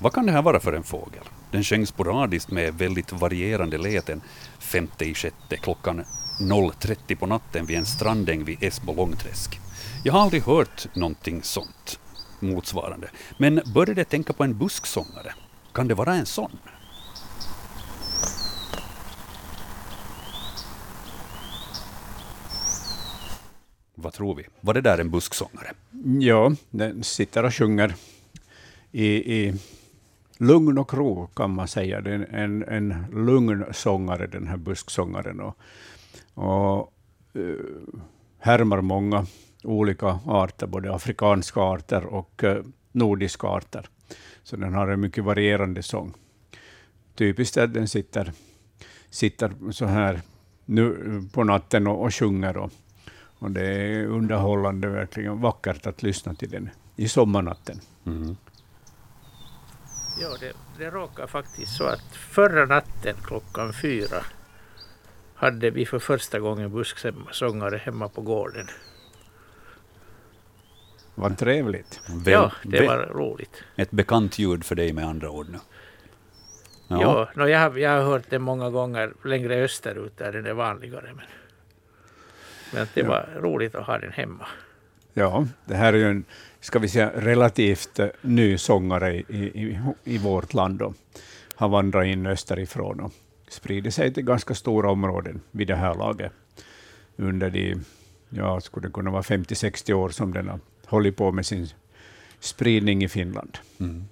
Vad kan det här vara för en fågel? Den sjöng sporadiskt med väldigt varierande läten femte i sjätte klockan 0.30 på natten vid en strandäng vid Esbo Långträsk. Jag har aldrig hört någonting sånt motsvarande, men började tänka på en busksångare. Kan det vara en sån? Vad tror vi? Var det där en busksångare? Ja, den sitter och sjunger i, i lugn och ro, kan man säga. Det är en, en lugn sångare, den här busksångaren. Och, och uh, härmar många olika arter, både afrikanska arter och uh, nordiska arter. Så den har en mycket varierande sång. Typiskt är att den sitter, sitter så här nu eh, på natten och, och sjunger. Och, och det är underhållande, verkligen vackert att lyssna till den i sommarnatten. Mm. Ja, det, det råkar faktiskt så att förra natten klockan fyra hade vi för första gången busksångare hemma på gården. Vad trevligt. Väl, ja, det var roligt. Ett bekant ljud för dig med andra ord nu. Ja, ja no, jag, har, jag har hört det många gånger längre österut där den är vanligare. Men, men det ja. var roligt att ha den hemma. Ja, det här är ju en ska vi säga, relativt ny sångare i, i, i vårt land och har vandrat in österifrån och spridit sig till ganska stora områden vid det här laget under de, ja, skulle det kunna vara 50-60 år som den har hållit på med sin spridning i Finland. Mm.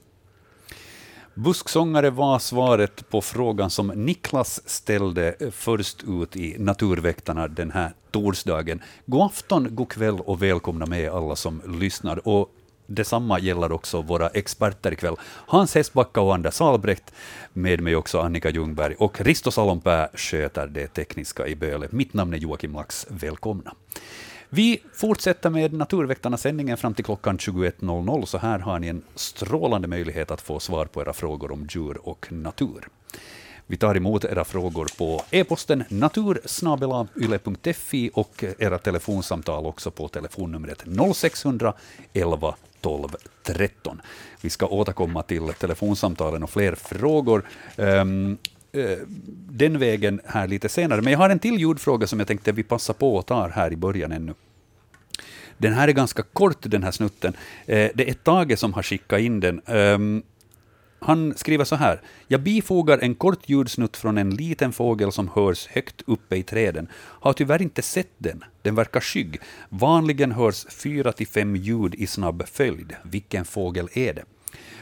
Busksångare var svaret på frågan som Niklas ställde först ut i Naturväktarna den här torsdagen. God afton, god kväll och välkomna med alla som lyssnar. Och Detsamma gäller också våra experter ikväll. Hans Hestbacka och Anders Albrecht, med mig också Annika Ljungberg och Risto Salonpää sköter det tekniska i Böle. Mitt namn är Joakim Lax. Välkomna. Vi fortsätter med Naturväktarna-sändningen fram till klockan 21.00, så här har ni en strålande möjlighet att få svar på era frågor om djur och natur. Vi tar emot era frågor på e-posten natursnabelayle.fi och era telefonsamtal också på telefonnumret 0600 11 12 13. Vi ska återkomma till telefonsamtalen och fler frågor um, Eh, den vägen här lite senare. Men jag har en till ljudfråga som jag tänkte vi passar på att ta här i början ännu. Den här är ganska kort, den här snutten. Eh, det är Tage som har skickat in den. Um, han skriver så här. Jag bifogar en kort ljudsnutt från en liten fågel som hörs högt uppe i träden. Har tyvärr inte sett den. Den verkar skygg. Vanligen hörs fyra till fem ljud i snabb följd. Vilken fågel är det?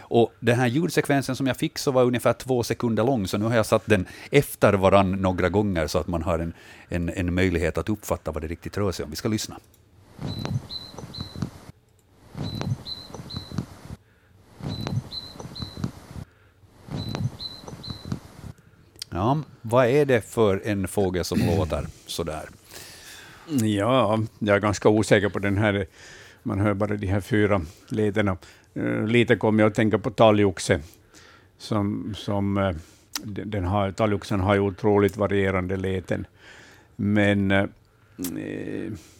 Och den här ljudsekvensen som jag fick så var ungefär två sekunder lång, så nu har jag satt den efter varann några gånger så att man har en, en, en möjlighet att uppfatta vad det riktigt rör sig om. Vi ska lyssna. Ja, vad är det för en fågel som låter sådär? Ja, jag är ganska osäker på den här. Man hör bara de här fyra lederna. Uh, lite kom jag att tänka på talgoxe. Som, som, uh, den har, talgoxen har ju otroligt varierande leten. Men uh,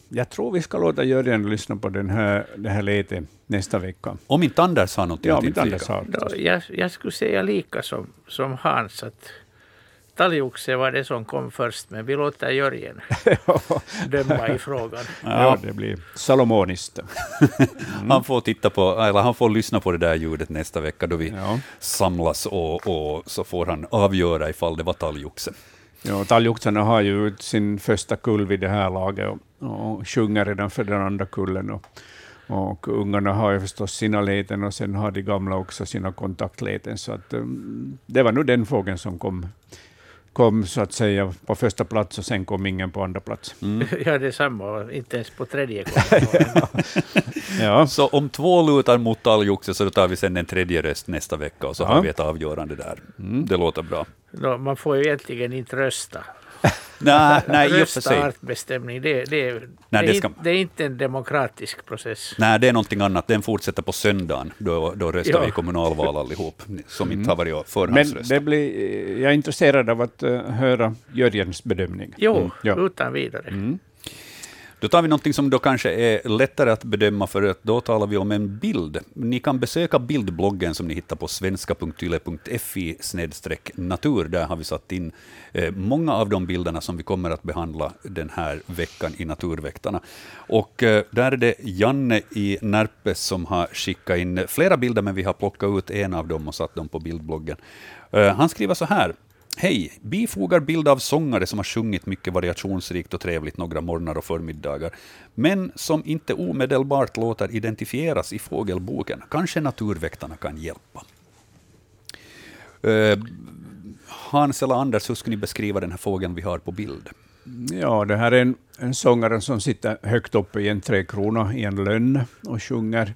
jag tror vi ska låta Jörgen lyssna på den här, det här letet nästa vecka. Om inte Anders har något ja, att inflika? Jag, jag skulle säga lika som, som Hans, att talgoxe var det som kom först, men vi låter Jörgen döma i frågan. Ja, det blir salomoniskt. Mm. Han får titta på, eller han får lyssna på det där ljudet nästa vecka då vi ja. samlas och, och så får han avgöra ifall det var talgoxe. Ja, talgoxarna har ju sin första kull vid det här laget och, och sjunger redan för den andra kullen. Och, och ungarna har ju förstås sina leten och sen har de gamla också sina kontaktleten. Så att, um, det var nog den fågeln som kom kom så att säga på första plats och sen kom ingen på andra plats. Mm. Ja, det är samma. Inte ens på tredje ja. ja. Så om två lutar mot talgoxe så tar vi sen en tredje röst nästa vecka och så ja. har vi ett avgörande där. Mm. Det låter bra. No, man får ju egentligen inte rösta nej, nej, i och för sig. artbestämning, det, det, nej, det, ska... det, är inte en demokratisk process. Nej, det är någonting annat. Den fortsätter på söndagen. Då, då röstar ja. vi kommunalval allihop, som mm. inte har varit. Men det blir, jag är intresserad av att uh, höra Jörgens bedömning. Jo, mm. ja. utan vidare. Mm. Då tar vi något som då kanske är lättare att bedöma, för att då talar vi om en bild. Ni kan besöka bildbloggen som ni hittar på svenska.yle.fi natur. Där har vi satt in eh, många av de bilderna som vi kommer att behandla den här veckan i Naturväktarna. Och eh, där är det Janne i Närpes som har skickat in flera bilder, men vi har plockat ut en av dem och satt dem på bildbloggen. Eh, han skriver så här. Hej! Bifogar bild av sångare som har sjungit mycket variationsrikt och trevligt några morgnar och förmiddagar, men som inte omedelbart låter identifieras i fågelboken. Kanske naturväktarna kan hjälpa. Eh, Hans eller Anders, hur skulle ni beskriva den här fågeln vi har på bild? Ja, det här är en, en sångare som sitter högt uppe i en träkrona i en lönn och sjunger.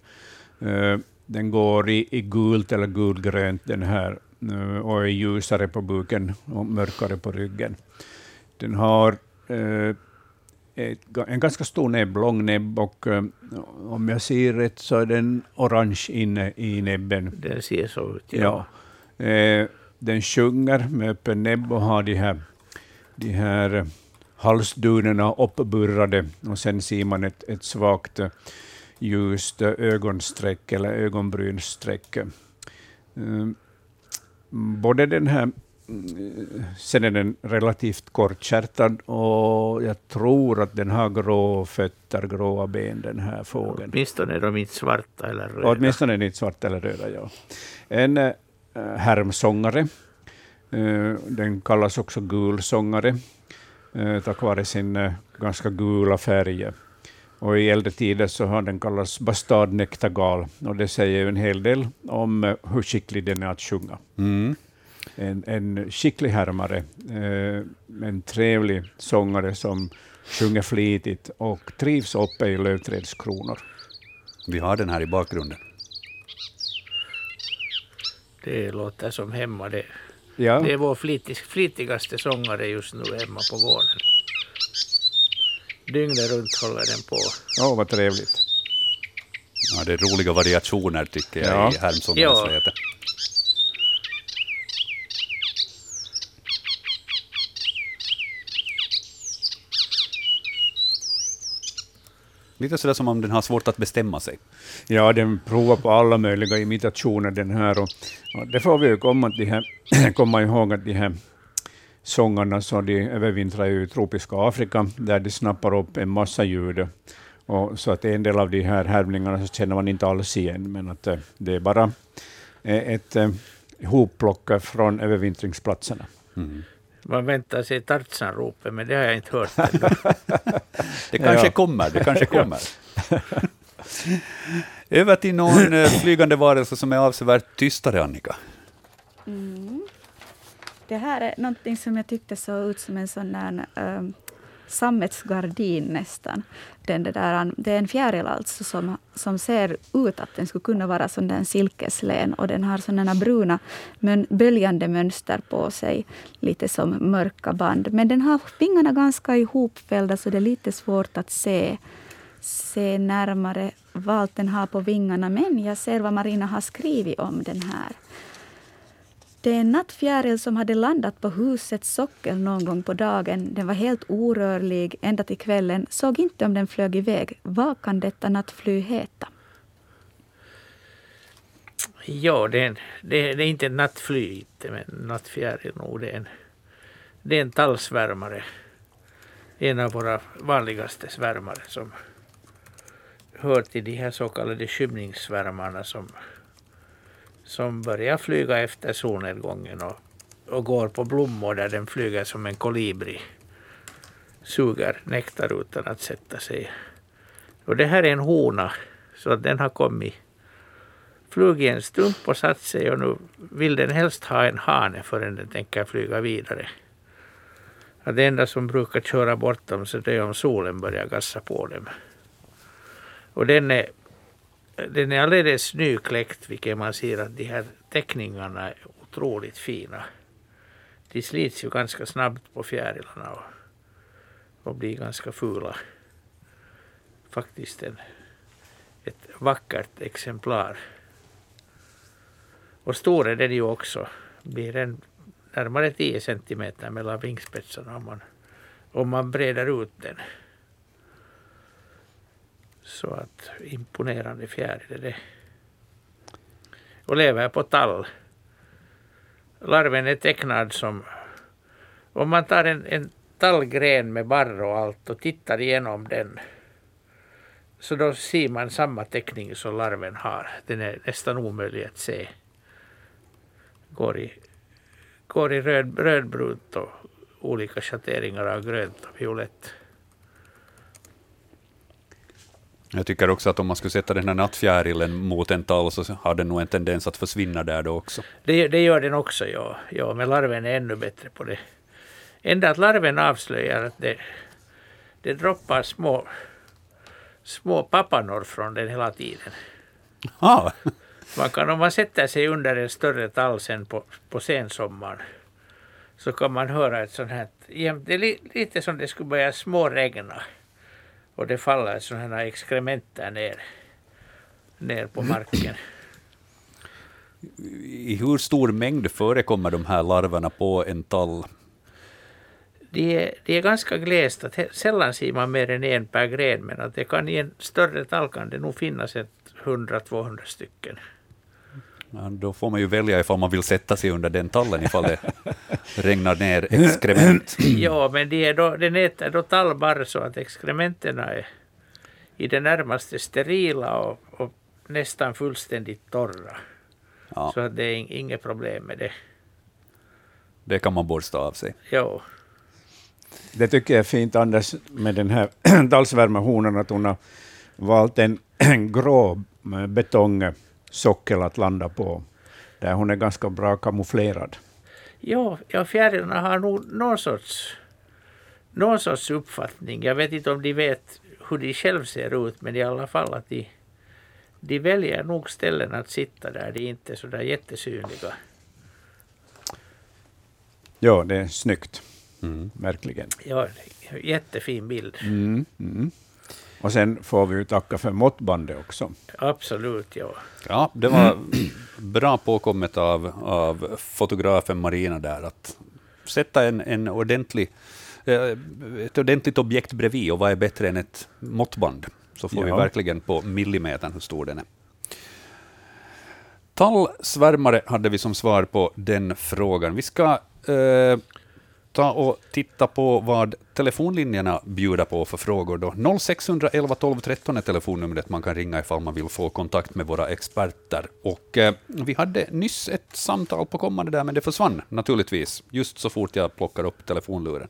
Eh, den går i, i gult eller gulgrönt, den här och är ljusare på buken och mörkare på ryggen. Den har eh, ett, en ganska stor näbb, lång näbb, och eh, om jag ser rätt så är den orange inne i näbben. Den ser så ut, ja. ja. Eh, den sjunger med öppen näbb och har de här, de här halsdunorna uppburrade, och sen ser man ett, ett svagt ljust ögonsträck eller ögonbrynssträck. Både den här Sen är den relativt kortkärtad och jag tror att den har grå fötter, gråa ben, den här fågeln. Åtminstone är de inte svarta eller röda. Åtminstone är de inte svarta eller röda, ja. En äh, härmsångare. Äh, den kallas också gulsångare, äh, tack vare sin ganska gula färg. Och I äldre tider så har den kallats bastardnektagal, och det säger ju en hel del om eh, hur skicklig den är att sjunga. Mm. En, en skicklig härmare, eh, en trevlig sångare som sjunger flitigt och trivs uppe i lövträdskronor. Vi har den här i bakgrunden. Det låter som hemma det. Ja. Det är vår flitig, flitigaste sångare just nu hemma på gården. Dygnet runt håller den på. Åh, oh, vad trevligt. Ja, det är roliga variationer tycker jag ja. i läte. Lite sådär som om den har svårt att bestämma sig. Ja, den provar på alla möjliga imitationer den här. Och, och det får vi ju komma, de här, komma ihåg att de här sångarna så de övervintrar i tropiska Afrika, där de snappar upp en massa ljud. Och så att en del av de här härmningarna så känner man inte alls igen, men att eh, det är bara eh, ett eh, hopplock från övervintringsplatserna. Mm. Man väntar sig Tarzan-ropet, men det har jag inte hört Det kanske ja. kommer, det kanske kommer. Över till någon flygande varelse som är avsevärt tystare, Annika. Mm. Det här är någonting som jag tyckte såg ut som en sån där um, sammetsgardin nästan. Den det, där, ähm, det är en fjäril alltså som, som ser ut att den skulle kunna vara som där silkeslen och den har sådana bruna men böljande mönster på sig, lite som mörka band. Men den har vingarna ganska ihopfällda så det är lite svårt att se, se närmare vad allt den har på vingarna. Men jag ser vad Marina har skrivit om den här. Det är en nattfjäril som hade landat på husets sockel någon gång på dagen. Den var helt orörlig ända till kvällen. Såg inte om den flög iväg. Vad kan detta nattfly heta? Ja, det är, en, det, är, det är inte en nattfly, inte, men nattfjäril nog. Det är en, det är en tallsvärmare. En av våra vanligaste svärmare som hör till de här så kallade skymningssvärmarna som som börjar flyga efter solnedgången och, och går på blommor där den flyger som en kolibri. Suger nektar utan att sätta sig. Och det här är en hona, så att den har kommit flugit en stump och satt sig och nu vill den helst ha en hane förrän den tänker flyga vidare. Att det enda som brukar köra bort dem så det är om solen börjar gassa på dem. Och den är den är alldeles nykläckt, vilket man ser att de här teckningarna är otroligt fina. De slits ju ganska snabbt på fjärilarna och, och blir ganska fula. Faktiskt en, ett vackert exemplar. Och stor är den ju också. Blir den närmare 10 centimeter mellan vingspetsarna om man, om man breder ut den. Så att imponerande fjäril är det. Och lever på tall. Larven är tecknad som... Om man tar en, en tallgren med barr och allt och tittar igenom den så då ser man samma teckning som larven har. Den är nästan omöjlig att se. Går i, går i röd, rödbrunt och olika schatteringar av grönt och violett. Jag tycker också att om man skulle sätta den här nattfjärilen mot en tall så har den nog en tendens att försvinna där då också. Det, det gör den också, ja. ja. Men larven är ännu bättre på det. Ända att larven avslöjar att det, det droppar små, små pappanor från den hela tiden. Ah. Man kan, om man sätter sig under en större tall sen på, på sensommaren så kan man höra ett sånt här, det är li, lite som det skulle börja småregna och det faller sådana här exkrementer ner, ner på marken. I hur stor mängd förekommer de här larverna på en tall? De är, de är ganska glest, att sällan ser man mer än en per gren, men att det kan i en större tall kan det nog finnas ett 100-200 stycken. Ja, då får man ju välja ifall man vill sätta sig under den tallen ifall det regnar ner exkrement. ja, men de är då, den äter då tallbarr så att exkrementen är i det närmaste sterila och, och nästan fullständigt torra. Ja. Så att det är inget problem med det. Det kan man borsta av sig. Ja. Det tycker jag är fint, Anders, med den här tallsvärmehonan, att hon har valt en grå betong sockel att landa på, där hon är ganska bra kamouflerad. Ja, ja fjärilarna har nog någon sorts, någon sorts uppfattning. Jag vet inte om de vet hur de själv ser ut, men i alla fall att de, de väljer nog ställen att sitta där de inte är så där jättesynliga. Ja, det är snyggt. Mm. Verkligen. Ja, jättefin bild. Mm, mm. Och sen får vi ju tacka för måttbandet också. Absolut, ja. Ja, det var bra påkommet av, av fotografen Marina där, att sätta en, en ordentlig, eh, ett ordentligt objekt bredvid, och vad är bättre än ett måttband? Så får ja. vi verkligen på millimetern hur stor den är. Tallsvärmare hade vi som svar på den frågan. Vi ska eh, ta och titta på vad telefonlinjerna bjuder på för frågor. Då. 0611 12 13 är telefonnumret man kan ringa ifall man vill få kontakt med våra experter. Och, eh, vi hade nyss ett samtal på kommande där, men det försvann naturligtvis, just så fort jag plockar upp telefonluren.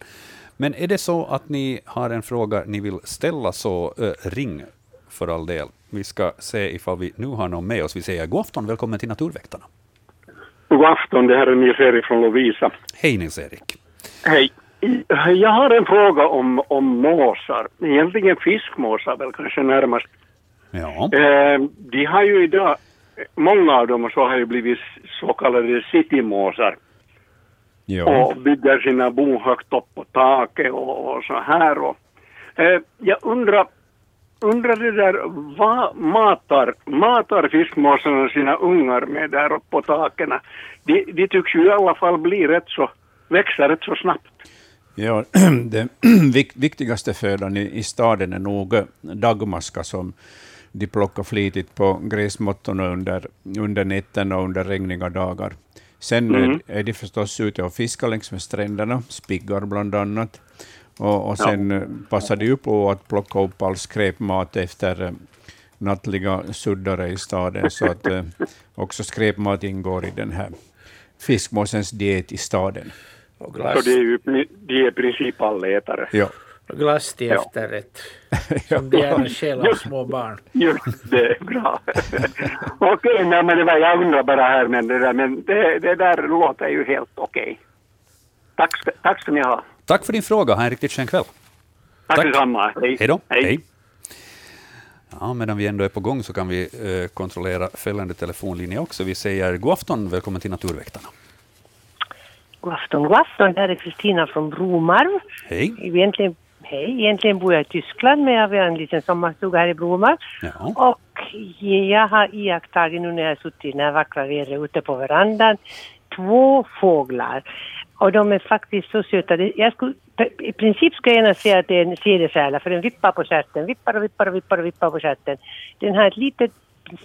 Men är det så att ni har en fråga ni vill ställa, så eh, ring för all del. Vi ska se ifall vi nu har någon med oss. Vi säger god afton, välkommen till Naturväktarna. God afton, det här är Nils-Erik från Lovisa. Hej Nils-Erik. Hej. Jag har en fråga om, om måsar. Egentligen fiskmåsar väl kanske närmast. Ja. Eh, de har ju idag, många av dem så har ju blivit så kallade citymåsar. Ja. Och bygger sina bon högt upp på taket och, och så här. Och, eh, jag undrar, undrar det där, vad matar, matar fiskmåsarna sina ungar med där uppe på taken? De, de tycks ju i alla fall bli rätt så växer rätt så snabbt. Ja, den viktigaste födan i, staden är nog dagmaska som de plockar flitigt på gräsmåttorna under, under nätterna och under regniga dagar. Sen mm. är de förstås ute och fiskar längs med stränderna, spiggar bland annat. Och, och sen ja. passar de upp på att plocka upp all skräpmat efter eh, nattliga suddare i staden, så att eh, också skräpmat ingår i den här fiskmåsens diet i staden. Och glass. Så det är ju de är i princip allätare. Ja. Och glass till efterrätt. Som de gärna stjäl av små barn. Just det, bra. okej, okay, men det var, jag undrar bara här, men det där, men det, det där låter ju helt okej. Okay. Tack, tack ska ni ha. Tack för din fråga. Ha en riktigt skön kväll. Tack, tack detsamma. Hej. Hej då. Hej. Hej. Ja, medan vi ändå är på gång så kan vi eh, kontrollera fällande telefonlinje också. Vi säger god afton, välkommen till Naturväktarna. Afton, god afton. Det här är Kristina från Bromarv. Hej. Egentligen, hej. Egentligen bor jag i Tyskland, men jag har en liten sommarstuga här i Bromarv. Ja. Och jag har iakttagit nu när jag har suttit i den här vackra vädret ute på verandan två fåglar. Och de är faktiskt så söta. Jag skulle, I princip skulle jag gärna säga att det är en cedersäla för den vippar på stjärten. Vippar och vippar och vippar och vippar på stjärten. Den har ett litet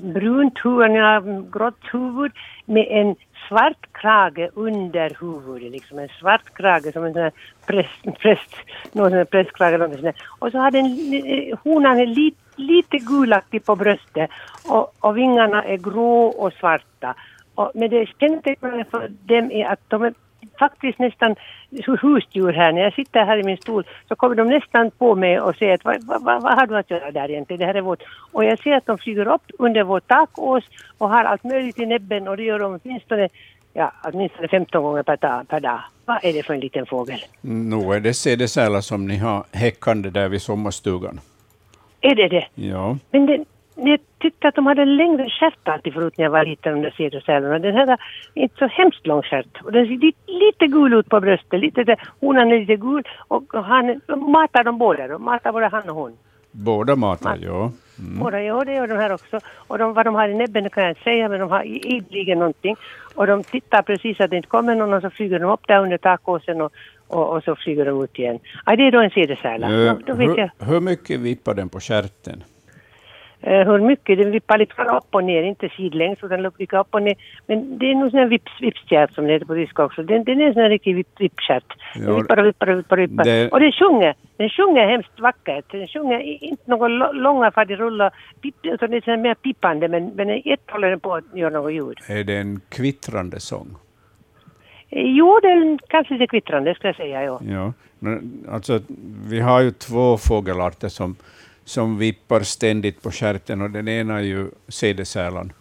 brunt huvud, grått huvud med en svart krage under huvudet, liksom en svart krage som en sån här präst, präst, någon sån här prästkrage eller här. Och så har den, eh, honan är lite, lite gulaktig på bröstet och, och vingarna är grå och svarta. Och, men det kännetecknande för dem är att de är faktiskt nästan husdjur här. När jag sitter här i min stol så kommer de nästan på mig och säger att vad, vad, vad har du att göra där egentligen? Det här är vårt. Och jag ser att de flyger upp under vår takås och har allt möjligt i näbben och det gör de åtminstone ja, åtminstone 15 gånger per dag, per dag. Vad är det för en liten fågel? Nog är det cedersälar som ni har häckande där vid sommarstugan. Är det det? Ja. Men den, jag tyckte att de hade längre stjärt alltid förut när jag var liten, de där cedersälarna. Den här är inte så hemskt lång stjärt. Och den ser lite, lite gul ut på bröstet. Lite, honan är lite gul och han matar de båda. De matar både han och hon. Båda matar, ja. Mm. Båda, ja, det gör de här också. Och de, vad de har i näbben kan jag inte säga, men de har ideligen någonting. Och de tittar precis att det inte kommer någon och så flyger de upp där under takåsen och, och, och, så flyger de ut igen. Ja, det är då en cedersäla. Uh, hur, hur mycket vippar den på stjärten? Eh, hur mycket. Den vippar lite upp och ner, inte sidlängs utan vippar upp och ner. Men det är nog sån här vips, vipstjärt som det heter på tyska också. Den, den är sån här riktig vip, vippstjärt. Den vippar och vippar och vippar. Vippar. Det... och den sjunger. Den sjunger hemskt vackert. Den sjunger inte några långa fadiruller utan det är sån mer pipande men, men ett håller den på att göra något ljud. Är det en kvittrande sång? Eh, jo, det är kanske lite kvittrande skulle jag säga. Ja. ja. Men alltså, vi har ju två fågelarter som som vippar ständigt på stjärten och den ena är ju cedersälan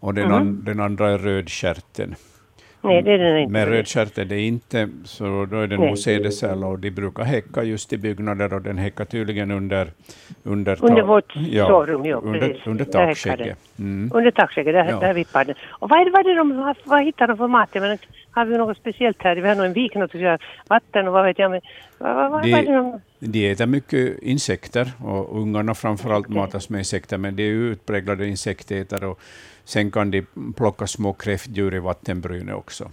och den, mm. an, den andra är rödstjärten. Nej, det är den inte. Men rödstjärten det är inte, så då är det nog cedersäla och de brukar häcka just i byggnader och den häckar tydligen under under, under vårt ja, sovrum, ja, under, under takskägget. Mm. Under takskägget, där, ja. där vippar den. Och vad är det, vad är det de, vad hittar de för mat? Men har vi något speciellt här? Vi har nog en vik, något vatten och vad vet jag. Men, vad, vad, de, vad är det de... de äter mycket insekter och ungarna framförallt matas med insekter, men de är utpräglade insektätare och sen kan de plocka små kräftdjur i vattenbrynet också.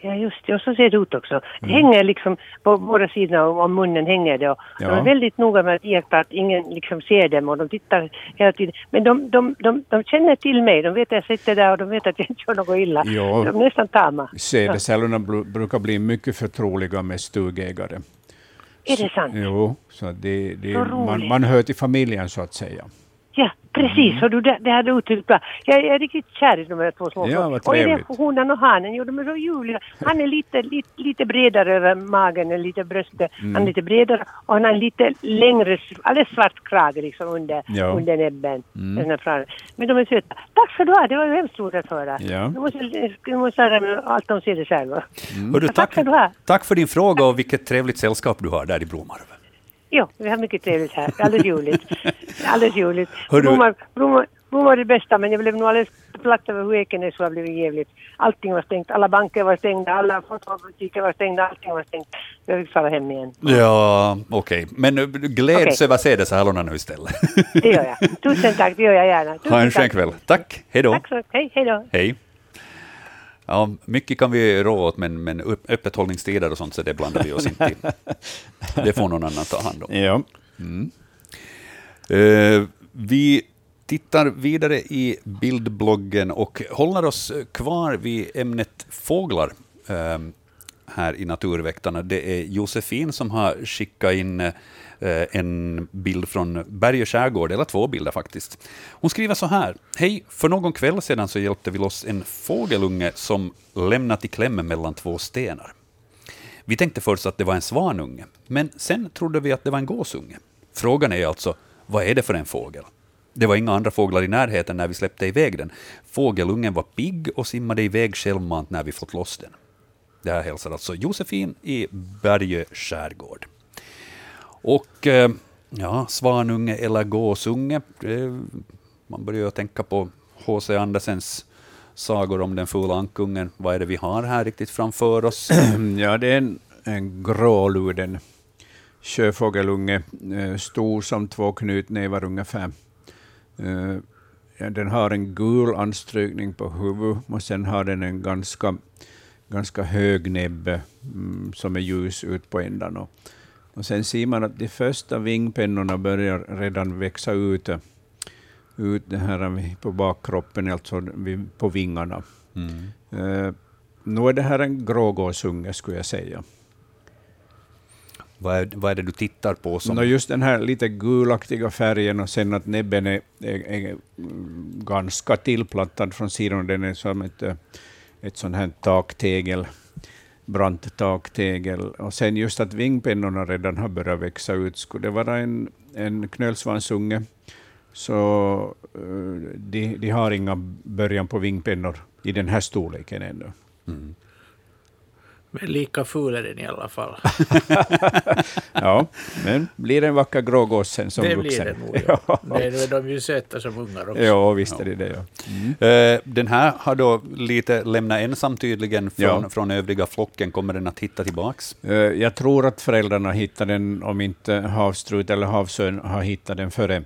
Ja, just det. Och så ser det ut också. Det mm. hänger liksom på båda sidorna om munnen hänger det. Och ja. De är väldigt noga med att iaktta att ingen liksom ser dem och de tittar hela tiden. Men de, de, de, de känner till mig. De vet att jag sitter där och de vet att jag inte gör något illa. Ja. De är nästan tama. Sädescellerna ja. brukar bli mycket förtroliga med stugägare. Är det sant? Jo, så det, det, så man, man hör till familjen så att säga. Precis. Mm. du, det, det hade uttryckt bra. Jag, är riktigt kär i de här två små. Ja, vad trevligt. Och är honan och hanen, jo de är så ljuvliga. Han är lite, lite, lite bredare över magen, lite bröstet. Mm. Han är lite bredare och han har lite längre, alldeles svart krage liksom under, ja. under näbben. Mm. Men de är söta. Tack för du Det var ju hemskt roligt att höra. Ja. Du måste, du måste mig allt om sig själv. Mm. Hördu, tack, tack, för du tack för din fråga och vilket trevligt sällskap du har där i Bromarv. Jo, vi har mycket trevligt här. Alldeles ljuvligt. Alldeles ljuvligt. Blommor, blommor, blommor är det bästa, men jag blev nog alldeles platt över hur Ekenäs har blivit jävligt. Allting var stängt. Alla banker var stängda, alla fotbollsbutiker var stängda, allting var stängt. Jag fick fara hem igen. Ja, okej. Okay. Men gläds okay. över cedersälorna nu istället. det gör jag. Tusen tack, det gör jag gärna. Tusen ha en skön kväll. Tack. Hej då. Tack så Hej, hej då. Hej. Ja, mycket kan vi rå åt, men, men öppethållningstider och sånt, så det blandar vi oss inte i. Det får någon annan ta hand om. Ja. Mm. Uh, vi tittar vidare i bildbloggen och håller oss kvar vid ämnet fåglar uh, här i Naturväktarna. Det är Josefin som har skickat in Eh, Eh, en bild från Berge skärgård, eller två bilder faktiskt. Hon skriver så här. Hej, för någon kväll sedan så hjälpte vi loss en fågelunge som lämnat i klämmen mellan två stenar. Vi tänkte först att det var en svanunge, men sen trodde vi att det var en gåsunge. Frågan är alltså, vad är det för en fågel? Det var inga andra fåglar i närheten när vi släppte iväg den. Fågelungen var pigg och simmade iväg självmant när vi fått loss den. Det här hälsar alltså Josefin i Berge skärgård. Och eh, ja, svanunge eller gåsunge, man börjar ju tänka på H.C. Andersens sagor om den fula ankungen. Vad är det vi har här riktigt framför oss? Ja, det är en, en gråluden sjöfågelunge, eh, stor som två knutnävar ungefär. Eh, den har en gul anstrykning på huvudet och sen har den en ganska ganska hög näbbe mm, som är ljus ut på ändan. Och, och sen ser man att de första vingpennorna börjar redan växa ut, ut det här på bakkroppen, alltså på vingarna. Mm. Uh, nu är det här en grågåsunge, skulle jag säga. Vad är, vad är det du tittar på? Som... No, just den här lite gulaktiga färgen och sen att näbben är, är, är ganska tillplattad från sidan. Den är som ett, ett sånt här taktegel, brant taktegel. Och sen just att vingpennorna redan har börjat växa ut. Skulle det vara en, en knölsvansunge så uh, de, de har inga början på vingpennor i den här storleken ännu. Mm. Men lika ful är den i alla fall. ja, men blir en vacker grågås sen som det vuxen. Det blir det nog, ja. Nu är de ju söta som ungar också. Ja, visst är det det. Ja. Mm. Uh, den här har då lite lämnat ensam tydligen från, ja. från övriga flocken. Kommer den att hitta tillbaks? Uh, jag tror att föräldrarna hittar den, om inte havstrut eller havsörn har hittat den före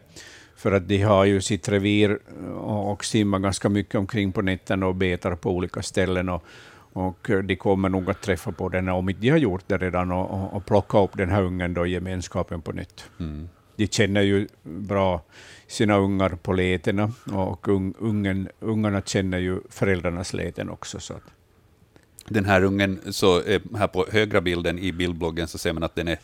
för att de har ju sitt revir och simmar ganska mycket omkring på nätterna och betar på olika ställen. Och, och de kommer nog att träffa på den, om inte de har gjort det redan, och, och, plocka upp den här ungen då i gemenskapen på nytt. Mm. De känner ju bra sina ungar på lätena, och un, ungen, ungarna känner ju föräldrarnas läten också. Så att. Den här ungen, så här på högra bilden i bildbloggen så ser man att den, är,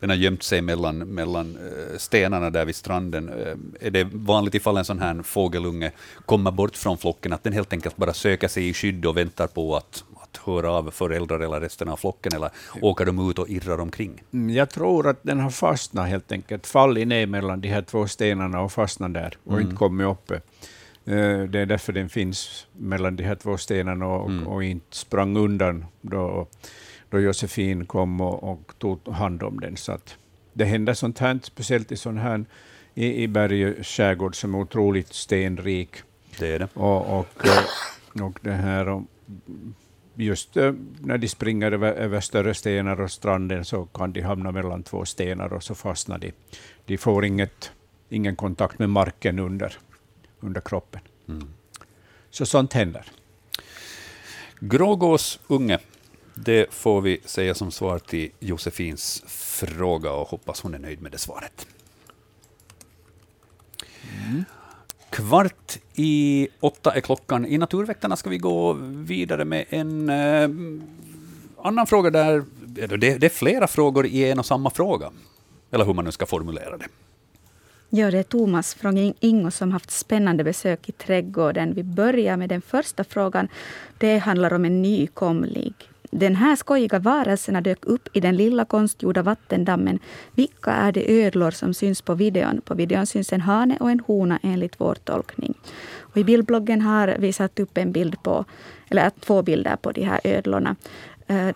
den har gömt sig mellan, mellan eh, stenarna där vid stranden. Eh, är det vanligt ifall en sån här fågelunge kommer bort från flocken, att den helt enkelt bara söker sig i skydd och väntar på att, att höra av föräldrar eller resten av flocken, eller åker de ut och irrar omkring? Mm, jag tror att den har fastnat helt enkelt, fallit ner mellan de här två stenarna och fastnat där och mm. inte kommit upp. Eh, det är därför den finns mellan de här två stenarna och, mm. och inte sprang undan då, då Josefin kom och, och, tog hand om den. Så att det händer sånt här, speciellt i sån här i, i Berge skärgård som är otroligt stenrik. Det är det. Och, och, eh, och det här, och just eh, när de springer över, över, större stenar och stranden så kan de hamna mellan två stenar och så fastnar de. De får inget, ingen kontakt med marken under, under kroppen. Mm. Så sånt händer. Grågås unge, det får vi säga som svar till Josefins fråga och hoppas hon är nöjd med det svaret. Mm. Kvart i åtta är klockan. I Naturväktarna ska vi gå vidare med en eh, annan fråga där... Det, det är flera frågor i en och samma fråga. Eller hur man nu ska formulera det. Ja, det är Thomas från Ingo som haft spännande besök i trädgården. Vi börjar med den första frågan. Det handlar om en nykomling. Den här skojiga varelserna dök upp i den lilla konstgjorda vattendammen. Vilka är de ödlor som syns på videon? På videon syns en hane och en hona enligt vår tolkning. Och I bildbloggen har vi satt upp en bild på, eller två bilder på de här ödlorna. Eh,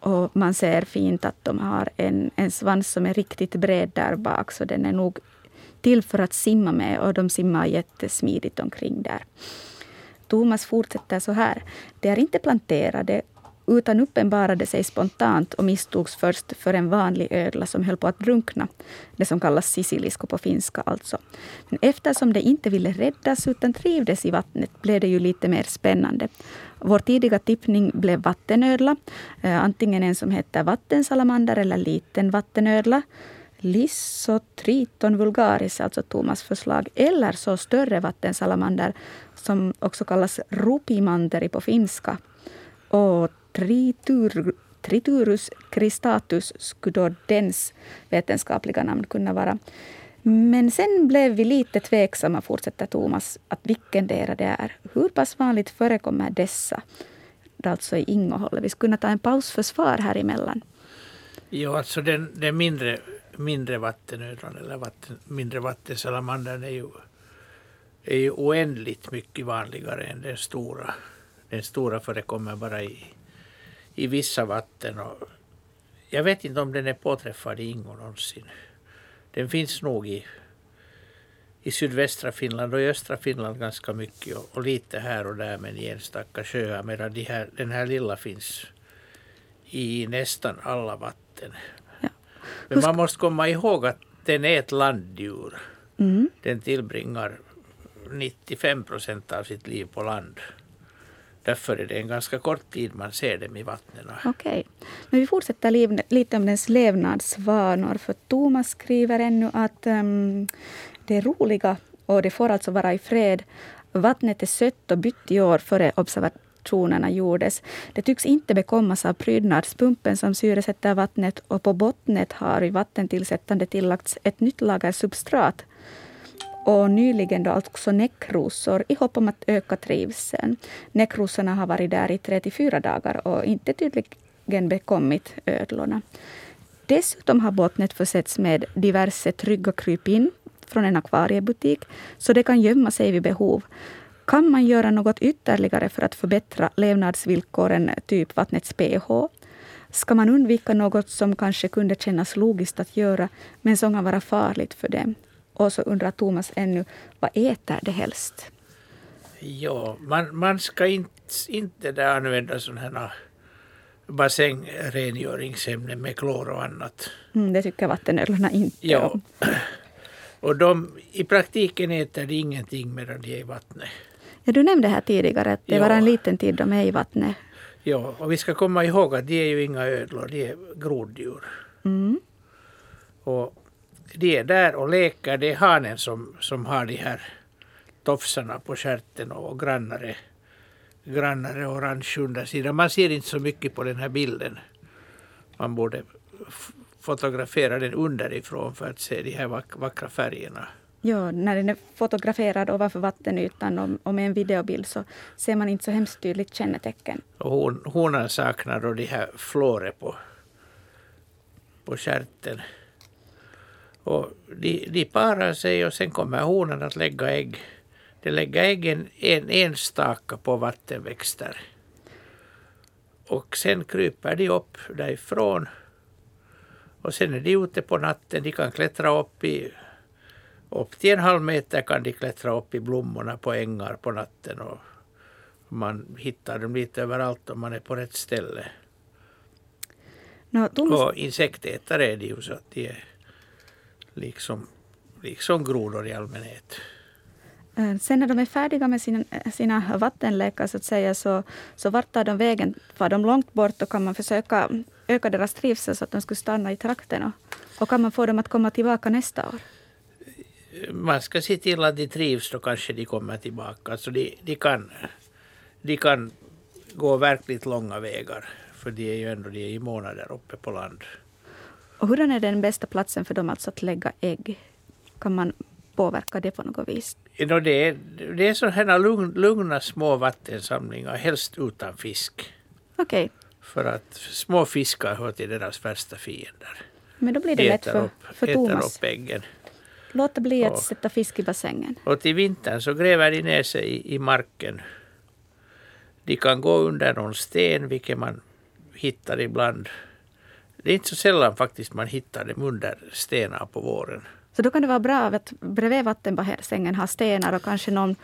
och man ser fint att de har en, en svans som är riktigt bred där bak, så den är nog till för att simma med och de simmar jättesmidigt omkring där. Thomas fortsätter så här. De är inte planterade utan uppenbarade sig spontant och misstogs först för en vanlig ödla som höll på att drunkna. Det som kallas sicilisko på finska alltså. Men eftersom de inte ville räddas utan trivdes i vattnet blev det ju lite mer spännande. Vår tidiga tippning blev vattenödla. Eh, antingen en som heter vattensalamander eller liten vattenödla. Lissotriton vulgaris, alltså Thomas förslag, eller så större vattensalamander som också kallas rupimanteri på finska. Och tritur, Triturus cristatus skulle då vetenskapliga namn kunna vara. Men sen blev vi lite tveksamma, fortsätter Thomas, att vilken det är. Hur pass vanligt förekommer dessa? Alltså i Ingohållet. Vi skulle kunna ta en paus för svar här emellan. Jo, alltså den, den mindre, mindre vattenödlan eller vatten, mindre vattensalamandern är ju, är ju oändligt mycket vanligare än den stora. Den stora förekommer bara i, i vissa vatten. Och jag vet inte om den är påträffad i Ingo någonsin. Den finns nog i, i sydvästra Finland och i östra Finland ganska mycket och, och lite här och där men i enstaka sjöar medan de här, den här lilla finns i nästan alla vatten. Men man måste komma ihåg att den är ett landdjur. Mm. Den tillbringar 95 procent av sitt liv på land. Därför är det en ganska kort tid man ser dem i vattnen. Okej. Men vi fortsätter liv, lite om dess levnadsvanor. För Thomas skriver ännu att um, det är roliga och det får alltså vara i fred. Vattnet är sött och bytt i år före observationerna gjordes. Det tycks inte bekommas av prydnadspumpen som syresätter vattnet och på bottnet har i vattentillsättande tillagts ett nytt lager substrat och nyligen då också näckrosor i hopp om att öka trivseln. Näckrosorna har varit där i 34 dagar och inte tydligen bekommit ödlorna. Dessutom har bottnet försetts med diverse trygga krypin från en akvariebutik, så det kan gömma sig vid behov. Kan man göra något ytterligare för att förbättra levnadsvillkoren, typ vattnets pH? Ska man undvika något som kanske kunde kännas logiskt att göra, men som kan vara farligt för dem? Och så undrar Thomas ännu, vad äter det helst? Ja, man, man ska inte, inte där använda sådana här basängrengöringsämnen med klor och annat. Mm, det tycker vattenödlorna inte ja. om. Och de, i praktiken äter de ingenting medan de är i vattnet. Du nämnde här tidigare att det ja. var en liten tid de är i vattnet. Ja, och vi ska komma ihåg att de är ju inga ödlor, de är groddjur. Mm. Och de är där och leker. Det är hanen som, som har de här tofsarna på stjärten och grannare, grannare orange undersida. Man ser inte så mycket på den här bilden. Man borde fotografera den underifrån för att se de här vackra färgerna. Ja, när den är fotograferad ovanför vattenytan och, med en videobild så ser man inte så hemskt tydligt kännetecken. Och hon, honan saknar då de här flåret på, på stjärten. Och de, de parar sig och sen kommer honan att lägga ägg. De lägger äggen en enstaka på vattenväxter. Och sen kryper de upp därifrån. Och sen är de ute på natten. De kan klättra upp i upp till en halv meter kan de klättra upp i blommorna på ängar på natten. Och man hittar dem lite överallt om man är på rätt ställe. No, Thomas... Och insektätare är de ju så att de är liksom, liksom grodor i allmänhet. Eh, sen när de är färdiga med sina, sina vattenlekar så att säga, så, så vart tar de vägen? Var de långt bort och kan man försöka öka deras trivsel så att de skulle stanna i trakten? Och, och kan man få dem att komma tillbaka nästa år? Man ska se till att de trivs, då kanske de kommer tillbaka. Alltså de, de, kan, de kan gå verkligt långa vägar, för de är ju ändå de är i månader uppe på land. Och hur är den bästa platsen för dem alltså att lägga ägg? Kan man påverka det på något vis? No, det, är, det är sådana lugn, lugna små vattensamlingar, helst utan fisk. Okej. Okay. För att små fiskar hör till deras värsta fiender. Men då blir det lätt för, upp, för Thomas. upp äggen. Låta bli att och, sätta fisk i bassängen. Och till vintern så gräver de ner sig i, i marken. De kan gå under någon sten, vilket man hittar ibland. Det är inte så sällan faktiskt man hittar dem under stenar på våren. Så då kan det vara bra att bredvid vattenbassängen ha stenar och kanske någon,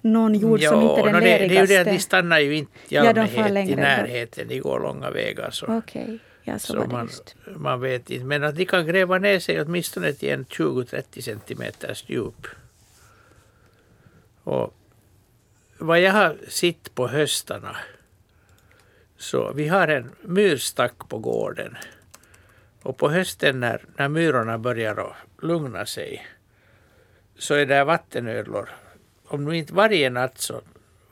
någon jord jo, som inte är den no, det, det är ju det att de stannar ju inte i allmänhet ja, i närheten. De går långa vägar. Så, okay. Ja, så, så man, man vet inte. Men att de kan gräva ner sig åtminstone till en 20-30 centimeters djup. Och vad jag har sett på höstarna så vi har en myrstack på gården. Och på hösten när, när myrorna börjar lugna sig så är det vattenödlor. Om inte varje natt så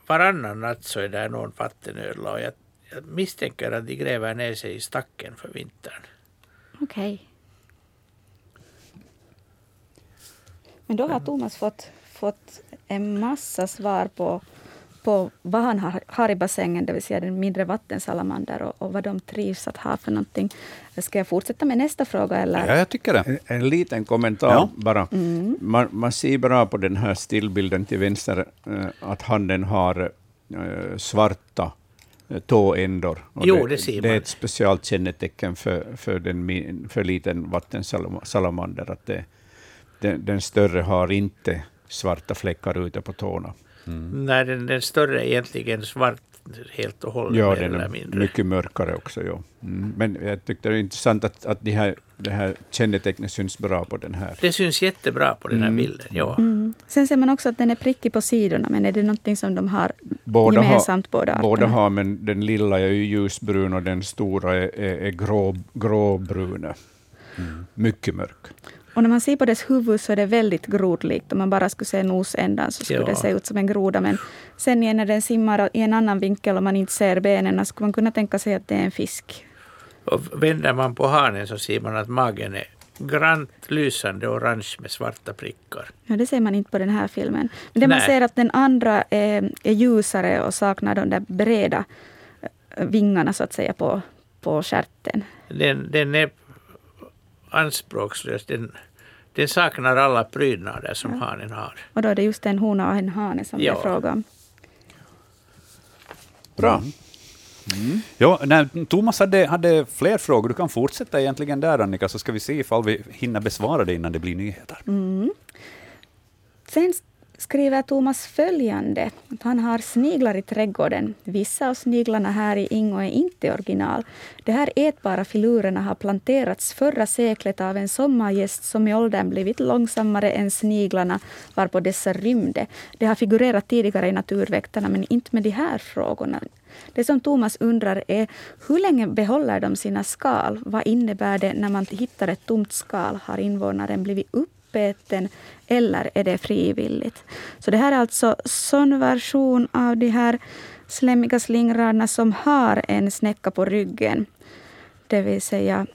varannan natt så är det någon vattenödla. Och jag, jag misstänker att de gräver ner sig i stacken för vintern. Okej. Okay. Men då har Thomas fått, fått en massa svar på på vad han har, har i bassängen, det vill säga den mindre vattensalamander och, och, vad de trivs att ha för någonting. Ska jag fortsätta med nästa fråga? Eller? Ja, jag tycker det. En, en liten kommentar ja. bara. Mm. Man, man ser bra på den här stillbilden till vänster äh, att handen har äh, svarta äh, tåändor. jo, det, ser man. Det är ett speciellt kännetecken för, för, den, för liten vattensalamander. Att det, den, den större har inte svarta fläckar ute på tårna. Mm. När den, den större är egentligen svart helt och hållet. Ja, den är mindre. mycket mörkare också. Ja. Mm. Men jag tyckte det var intressant att, att de här, det här kännetecknet syns bra på den här. Det syns jättebra på den här mm. bilden. Ja. Mm. Sen ser man också att den är prickig på sidorna, men är det någonting som de har båda gemensamt, båda arterna? Båda har, men den lilla är ljusbrun och den stora är, är, är grå, gråbrun. Mm. Mycket mörk. Och när man ser på dess huvud så är det väldigt grodlikt. Om man bara skulle se nosändan så skulle ja. det se ut som en groda. Men sen igen när den simmar i en annan vinkel och man inte ser benen skulle man kunna tänka sig att det är en fisk. Och vänder man på hanen så ser man att magen är grant lysande orange med svarta prickar. Ja, det ser man inte på den här filmen. Men det Nej. man ser att den andra är, är ljusare och saknar de där breda eh, vingarna så att säga på, på stjärten. Den, den är anspråkslös. Den, den saknar alla prydnader som ja. hanen har. Och då är det just en hona och en hane som ja. det är fråga om. Bra. Mm. Ja, när Thomas hade, hade fler frågor. Du kan fortsätta egentligen där, Annika, så ska vi se ifall vi hinner besvara det innan det blir nyheter. Mm. Sen skriver Thomas följande. Att han har sniglar i trädgården. Vissa av sniglarna här i Ingo är inte original. De här ätbara filurerna har planterats förra seklet av en sommargäst som i åldern blivit långsammare än sniglarna varpå dessa rymde. De har figurerat tidigare i Naturväktarna men inte med de här frågorna. Det som Thomas undrar är hur länge behåller de sina skal? Vad innebär det när man hittar ett tomt skal? Har invånaren blivit uppäten eller är det frivilligt? Så det här är alltså sån version av de här slemmiga slingrarna som har en snäcka på ryggen. Det vill säga,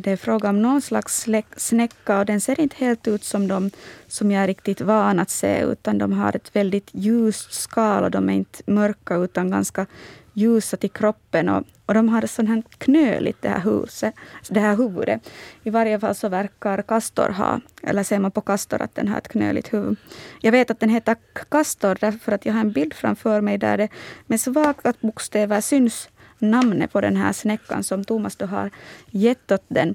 det är fråga om någon slags snäcka och den ser inte helt ut som de som jag är riktigt van att se, utan de har ett väldigt ljust skal och de är inte mörka utan ganska ljusa till kroppen. Och, och de har sån här knöligt, det här, huset, alltså det här huvudet. I varje fall så verkar Castor ha, eller ser man på Castor att den har ett knöligt huvud. Jag vet att den heter Castor därför att jag har en bild framför mig där det med svaga bokstäver syns namnet på den här snäckan som Thomas då har gett åt den.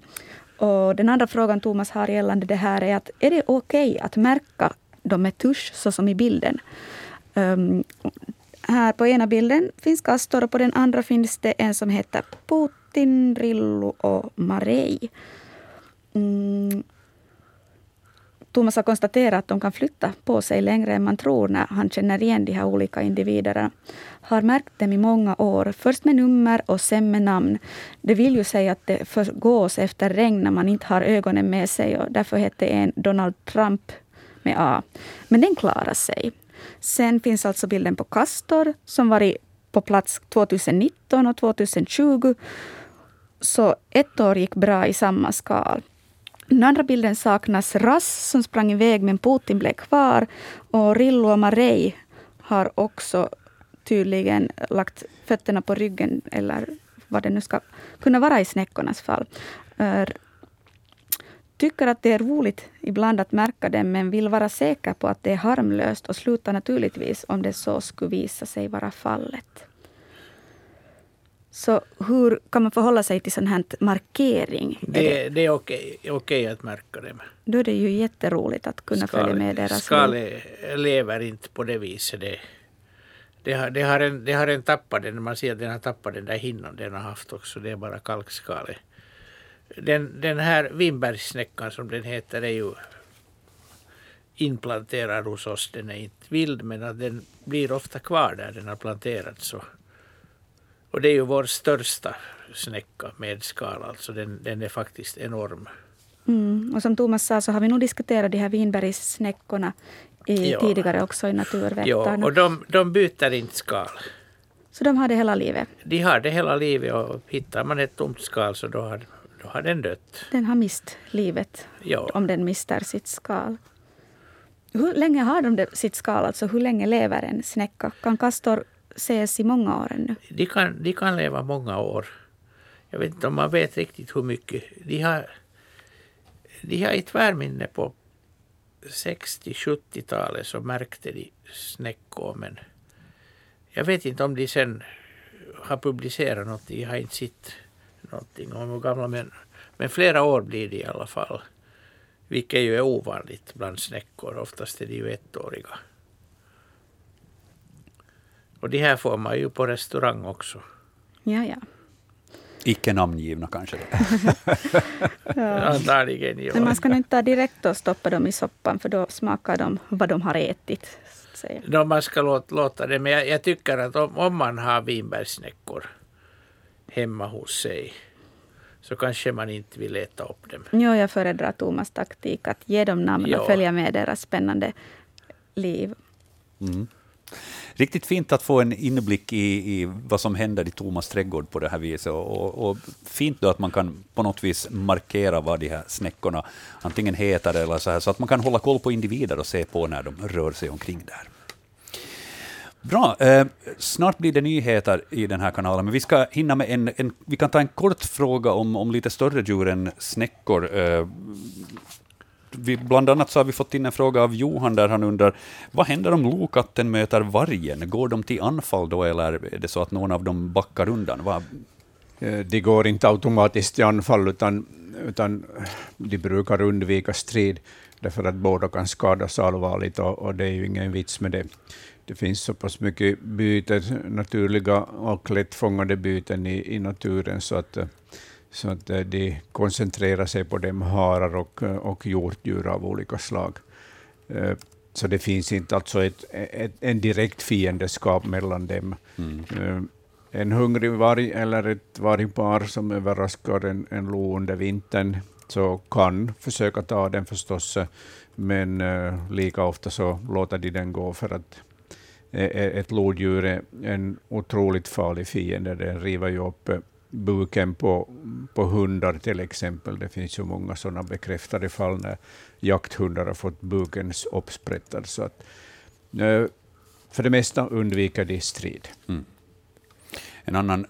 Och den andra frågan Thomas har gällande det här är att är det okej okay att märka dem med tusch så som i bilden? Um, här på ena bilden finns Castor och på den andra finns det en som heter Putin, Rillu och Marej. Mm. Thomas har konstaterat att de kan flytta på sig längre än man tror när han känner igen de här olika individerna. Har märkt dem i många år, först med nummer och sen med namn. Det vill ju säga att det förgås efter regn när man inte har ögonen med sig och därför hette en Donald Trump med A. Men den klarar sig. Sen finns alltså bilden på Castor som varit på plats 2019 och 2020. Så ett år gick bra i samma skal. Den andra bilden saknas Rass som sprang iväg men Putin blev kvar. Och Rillo och Marej har också tydligen lagt fötterna på ryggen eller vad det nu ska kunna vara i snäckornas fall tycker att det är roligt ibland att märka dem men vill vara säker på att det är harmlöst och slutar naturligtvis om det så skulle visa sig vara fallet. Så hur kan man förhålla sig till sån här markering? Det, är det, är okej, okej att märka dem. Då är det ju jätteroligt att kunna skal, följa med deras Skalet lever inte på det viset. Det, det, har, det, har en, det har en tappat den, man ser att den har tappat den där hinnan den har haft också. Det är bara kalkskalet den, den här vinbergssnäckan som den heter är ju implanterad hos oss. Den är inte vild men att den blir ofta kvar där den har planterats. Så. Och det är ju vår största snäcka med skal. Alltså den, den är faktiskt enorm. Mm. Och som Thomas sa så har vi nog diskuterat de här vinbergssnäckorna i, ja. tidigare också i Naturväktarna. Ja, och de, de byter inte skal. Så de har det hela livet? De har det hela livet och hittar man ett tomt skal så då har då har den dött. Den har mist livet ja. om den mister sitt skal. Hur länge har de sitt skal? Alltså hur länge lever en snäcka? Kan kastor ses i många år ännu? De kan, de kan leva många år. Jag vet inte om man vet riktigt hur mycket. De har, de har i tvärminne på 60-70-talet så märkte de snäckor men jag vet inte om de sen har publicerat något. Jag har inte sett någonting om hur gamla men, men flera år blir det i alla fall. Vilket ju är ovanligt bland snäckor. Oftast är de ju ettåriga. Och de här får man ju på restaurang också. Ja, ja. Icke namngivna kanske? ja. Antagligen, ja. Men man ska nog inte ta direkt och stoppa dem i soppan, för då smakar de vad de har ätit. No, man ska låta, låta det, men jag, jag tycker att om, om man har vinbärssnäckor hemma hos sig så kanske man inte vill äta upp dem. Jo, jag föredrar Thomas taktik att ge dem namn och följa med deras spännande liv. Mm. Riktigt fint att få en inblick i, i vad som händer i Thomas trädgård på det här viset. Och, och, och, fint då att man kan på något vis markera vad de här snäckorna antingen heter eller så här, så att man kan hålla koll på individer och se på när de rör sig omkring där. Bra. Eh, snart blir det nyheter i den här kanalen, men vi ska hinna med en, en vi kan ta en kort fråga om, om lite större djur än snäckor. Eh, vi, bland annat så har vi fått in en fråga av Johan där han undrar vad händer om lokatten möter vargen? Går de till anfall då eller är det så att någon av dem backar undan? Vad? Eh, de går inte automatiskt till anfall utan, utan de brukar undvika strid därför att båda kan skadas allvarligt och, och det är ju ingen vits med det det finns så pass mycket byten, naturliga och lättfångade byten i, i naturen, så att, eh, så att eh, de koncentrerar sig på dem, harar och, och hjortdjur av olika slag. Eh, så det finns inte alltså ett, ett, en direkt fiendeskap mellan dem. Mm. Eh, en hungrig varg eller ett vargpar som överraskar en, en lo under vintern, så kan försöka ta den förstås, men lika ofta så låter de den gå för att ett lodjur är en otroligt farlig fiende. Den river ju upp buken på, på hundar till exempel. Det finns ju många sådana bekräftade fall när jakthundar har fått buken uppsprättad. Så att, eh, för det mesta undviker de strid. Mm. En annan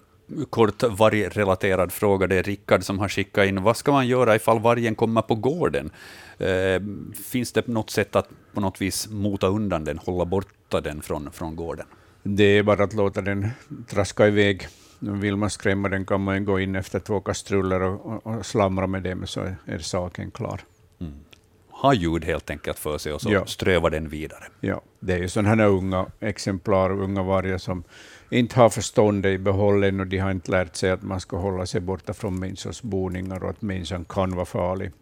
kort vargrelaterad fråga. Det är Rickard som har skickat in. Vad ska man göra ifall vargen kommer på gården? Eh, finns det något sätt att på något vis mota undan den, hålla borta den från, från gården? Det är bara att låta den traska iväg. Vill man skrämma den kan man gå in efter två kastruller och, och, och slamra med dem, så är saken klar. Mm. Ha ljud helt enkelt för sig och så ja. ströva den vidare. Ja, det är ju sådana här unga exemplar, unga vargar som inte har förståndet i behåll än och de har inte lärt sig att man ska hålla sig borta från människors boningar och att människan kan vara farlig.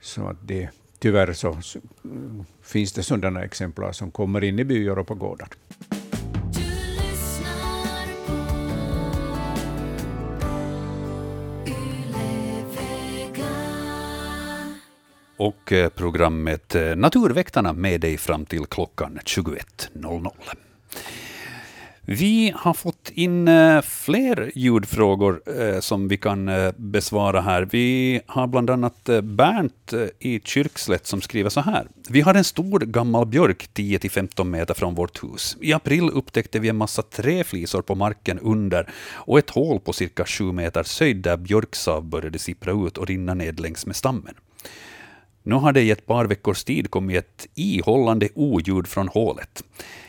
Så att det, tyvärr så finns det sådana exemplar som kommer in i byar och på gårdar. Och eh, programmet eh, Naturväktarna med dig fram till klockan 21.00. Vi har fått in eh, fler ljudfrågor som vi kan besvara här. Vi har bland annat Bernt i Kyrkslätt som skriver så här. Vi har en stor gammal björk 10-15 meter från vårt hus. I april upptäckte vi en massa träflisor på marken under och ett hål på cirka 7 meters höjd där björksav började sippra ut och rinna ned längs med stammen. Nu har det i ett par veckors tid kommit ett ihållande oljud från hålet.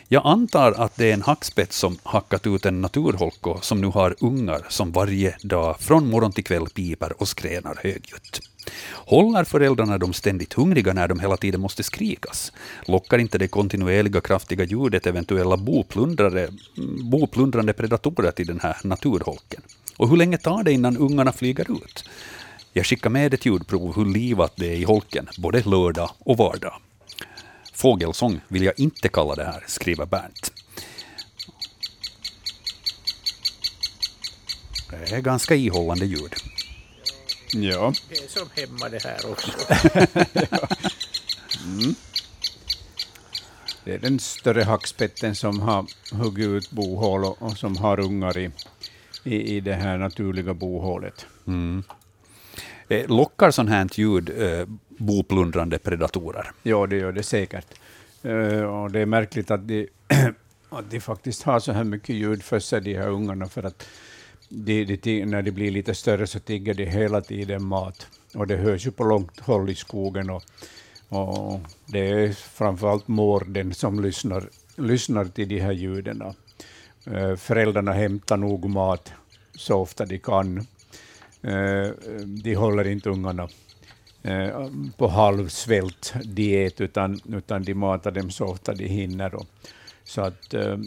Jag antar att det är en hackspett som hackat ut en naturholko som nu har ungar som varje dag från morgon till kväll piper och skränar högljutt. Håller föräldrarna dem ständigt hungriga när de hela tiden måste skrikas? Lockar inte det kontinuerliga kraftiga ljudet eventuella boplundrare, boplundrande predatorer till den här naturholken? Och hur länge tar det innan ungarna flyger ut? Jag skickar med ett ljudprov hur livat det är i holken, både lördag och vardag. Fågelsång vill jag inte kalla det här, skriver Bernt. Det är ganska ihållande ljud. Ja. Det är som hemma det här också. ja. mm. Det är den större hackspetten som har huggit ut bohål och, och som har ungar i, i, i det här naturliga bohålet. Mm. Eh, lockar sånt här ljud eh, boplundrande predatorer? Ja, det gör det säkert. Eh, och det är märkligt att de, att de faktiskt har så här mycket ljud för sig, de här ungarna, för att de, de, när de blir lite större så tigger de hela tiden mat. Och det hörs ju på långt håll i skogen. Och, och det är framförallt mården som lyssnar, lyssnar till de här ljuden. Eh, föräldrarna hämtar nog mat så ofta de kan. Eh, de håller inte ungarna eh, på halvsvält diet, utan, utan de matar dem så ofta de hinner. Så att eh,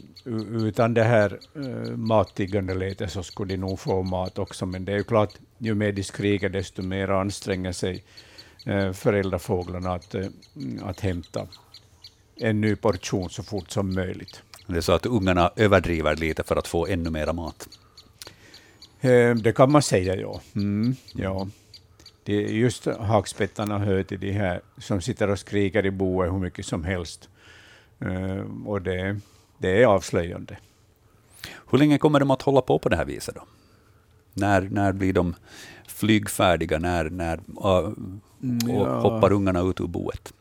utan det här uh, mattiggande så skulle de nog få mat också, men det är ju klart, ju mer de skriker, desto mer anstränger sig föräldrafåglarna att, att hämta en ny portion så fort som möjligt. Det är så att ungarna överdriver lite för att få ännu mera mat? Det kan man säga, ja. Mm, ja. Det är just hakspettarna hör till de här som sitter och skriker i boet hur mycket som helst. Och det, det är avslöjande. Hur länge kommer de att hålla på på det här viset? Då? När, när blir de flygfärdiga? När, när uh, ja. hoppar ungarna ut ur boet?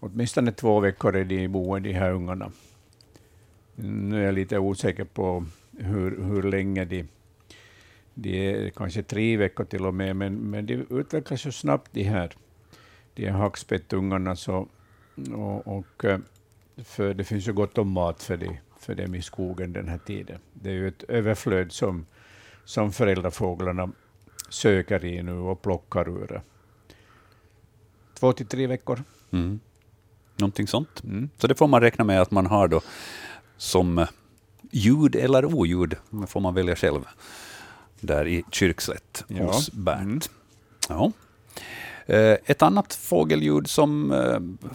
Åtminstone två veckor är de i boet, de här ungarna. Nu är jag lite osäker på hur, hur länge de, de är, kanske tre veckor till och med, men, men de utvecklas så snabbt de här, de här hackspettungarna. Så, och, och eh, för det finns ju gott om mat för, de, för dem i skogen den här tiden. Det är ju ett överflöd som, som föräldrafåglarna söker i nu och plockar ur. Två till tre veckor. Mm. Någonting sånt. Mm. Så det får man räkna med att man har då som ljud eller oljud, får man välja själv, där i Kyrkslätt ja. hos Bernt. Mm. Ja. Eh, ett annat fågelljud som eh,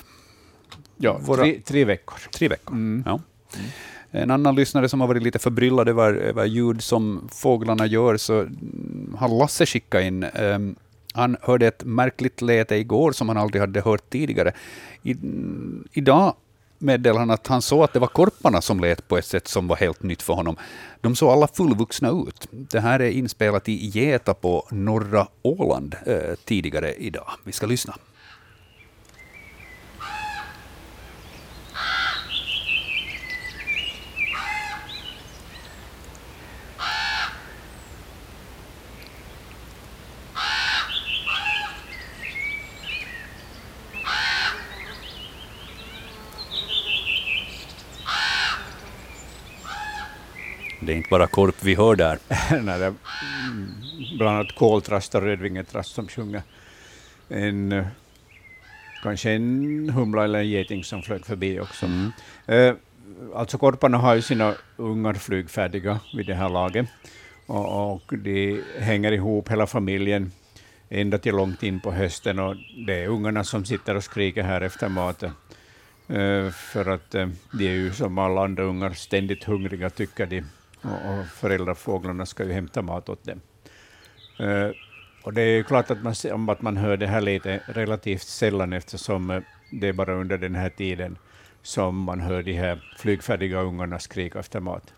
Ja, våra, tre, tre veckor. Tre veckor. Mm. Ja. Mm. En annan lyssnare som har varit lite förbryllad över, över ljud som fåglarna gör, så har Lasse skickat in. Um, han hörde ett märkligt läte igår som han aldrig hade hört tidigare. I, idag meddelade han att han såg att det var korparna som lät på ett sätt som var helt nytt för honom. De såg alla fullvuxna ut. Det här är inspelat i Geta på norra Åland eh, tidigare idag. Vi ska lyssna. Det är inte bara korp vi hör där. Nej, det är bland annat koltrast och rödvingetrast som sjunger. En, kanske en humla eller en geting som flög förbi också. Mm. Eh, alltså korparna har ju sina ungar flygfärdiga vid det här laget. Och, och de hänger ihop, hela familjen, ända till långt in på hösten. Och det är ungarna som sitter och skriker här efter maten. Uh, för att uh, de är ju som alla andra ungar ständigt hungriga, tycker de och, och föräldrafåglarna ska ju hämta mat åt dem. Uh, och det är klart att man, att man hör det här lite relativt sällan eftersom uh, det är bara under den här tiden som man hör de här flygfärdiga ungarna skrika efter mat.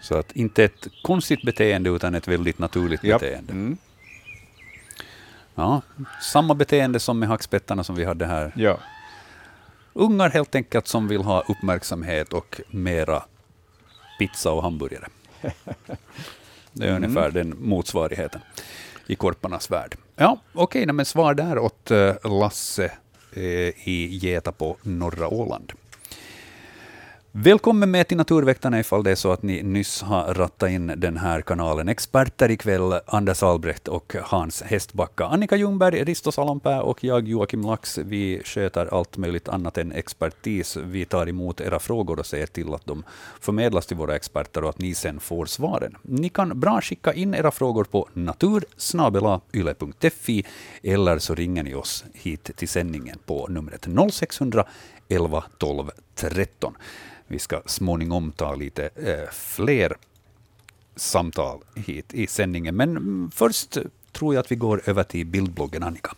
Så att inte ett konstigt beteende utan ett väldigt naturligt ja. beteende. Mm. Ja, samma beteende som med hackspettarna som vi hade här. Ja. Ungar helt enkelt som vill ha uppmärksamhet och mera pizza och hamburgare. Det är mm. ungefär den motsvarigheten i korparnas värld. Ja, okej, okay, men svar där åt eh, Lasse eh, i Geta på norra Åland. Välkommen med till Naturväktarna ifall det är så att ni nyss har rattat in den här kanalen. Experter ikväll, Anders Albrecht och Hans Hästbacka. Annika Ljungberg, Risto Salonpää och jag, Joakim Lax, vi sköter allt möjligt annat än expertis. Vi tar emot era frågor och ser till att de förmedlas till våra experter och att ni sen får svaren. Ni kan bra skicka in era frågor på natursnabelayle.fi eller så ringer ni oss hit till sändningen på numret 0600 11 12 13. Vi ska småningom ta lite eh, fler samtal hit i sändningen. Men först tror jag att vi går över till bildbloggen, Annika.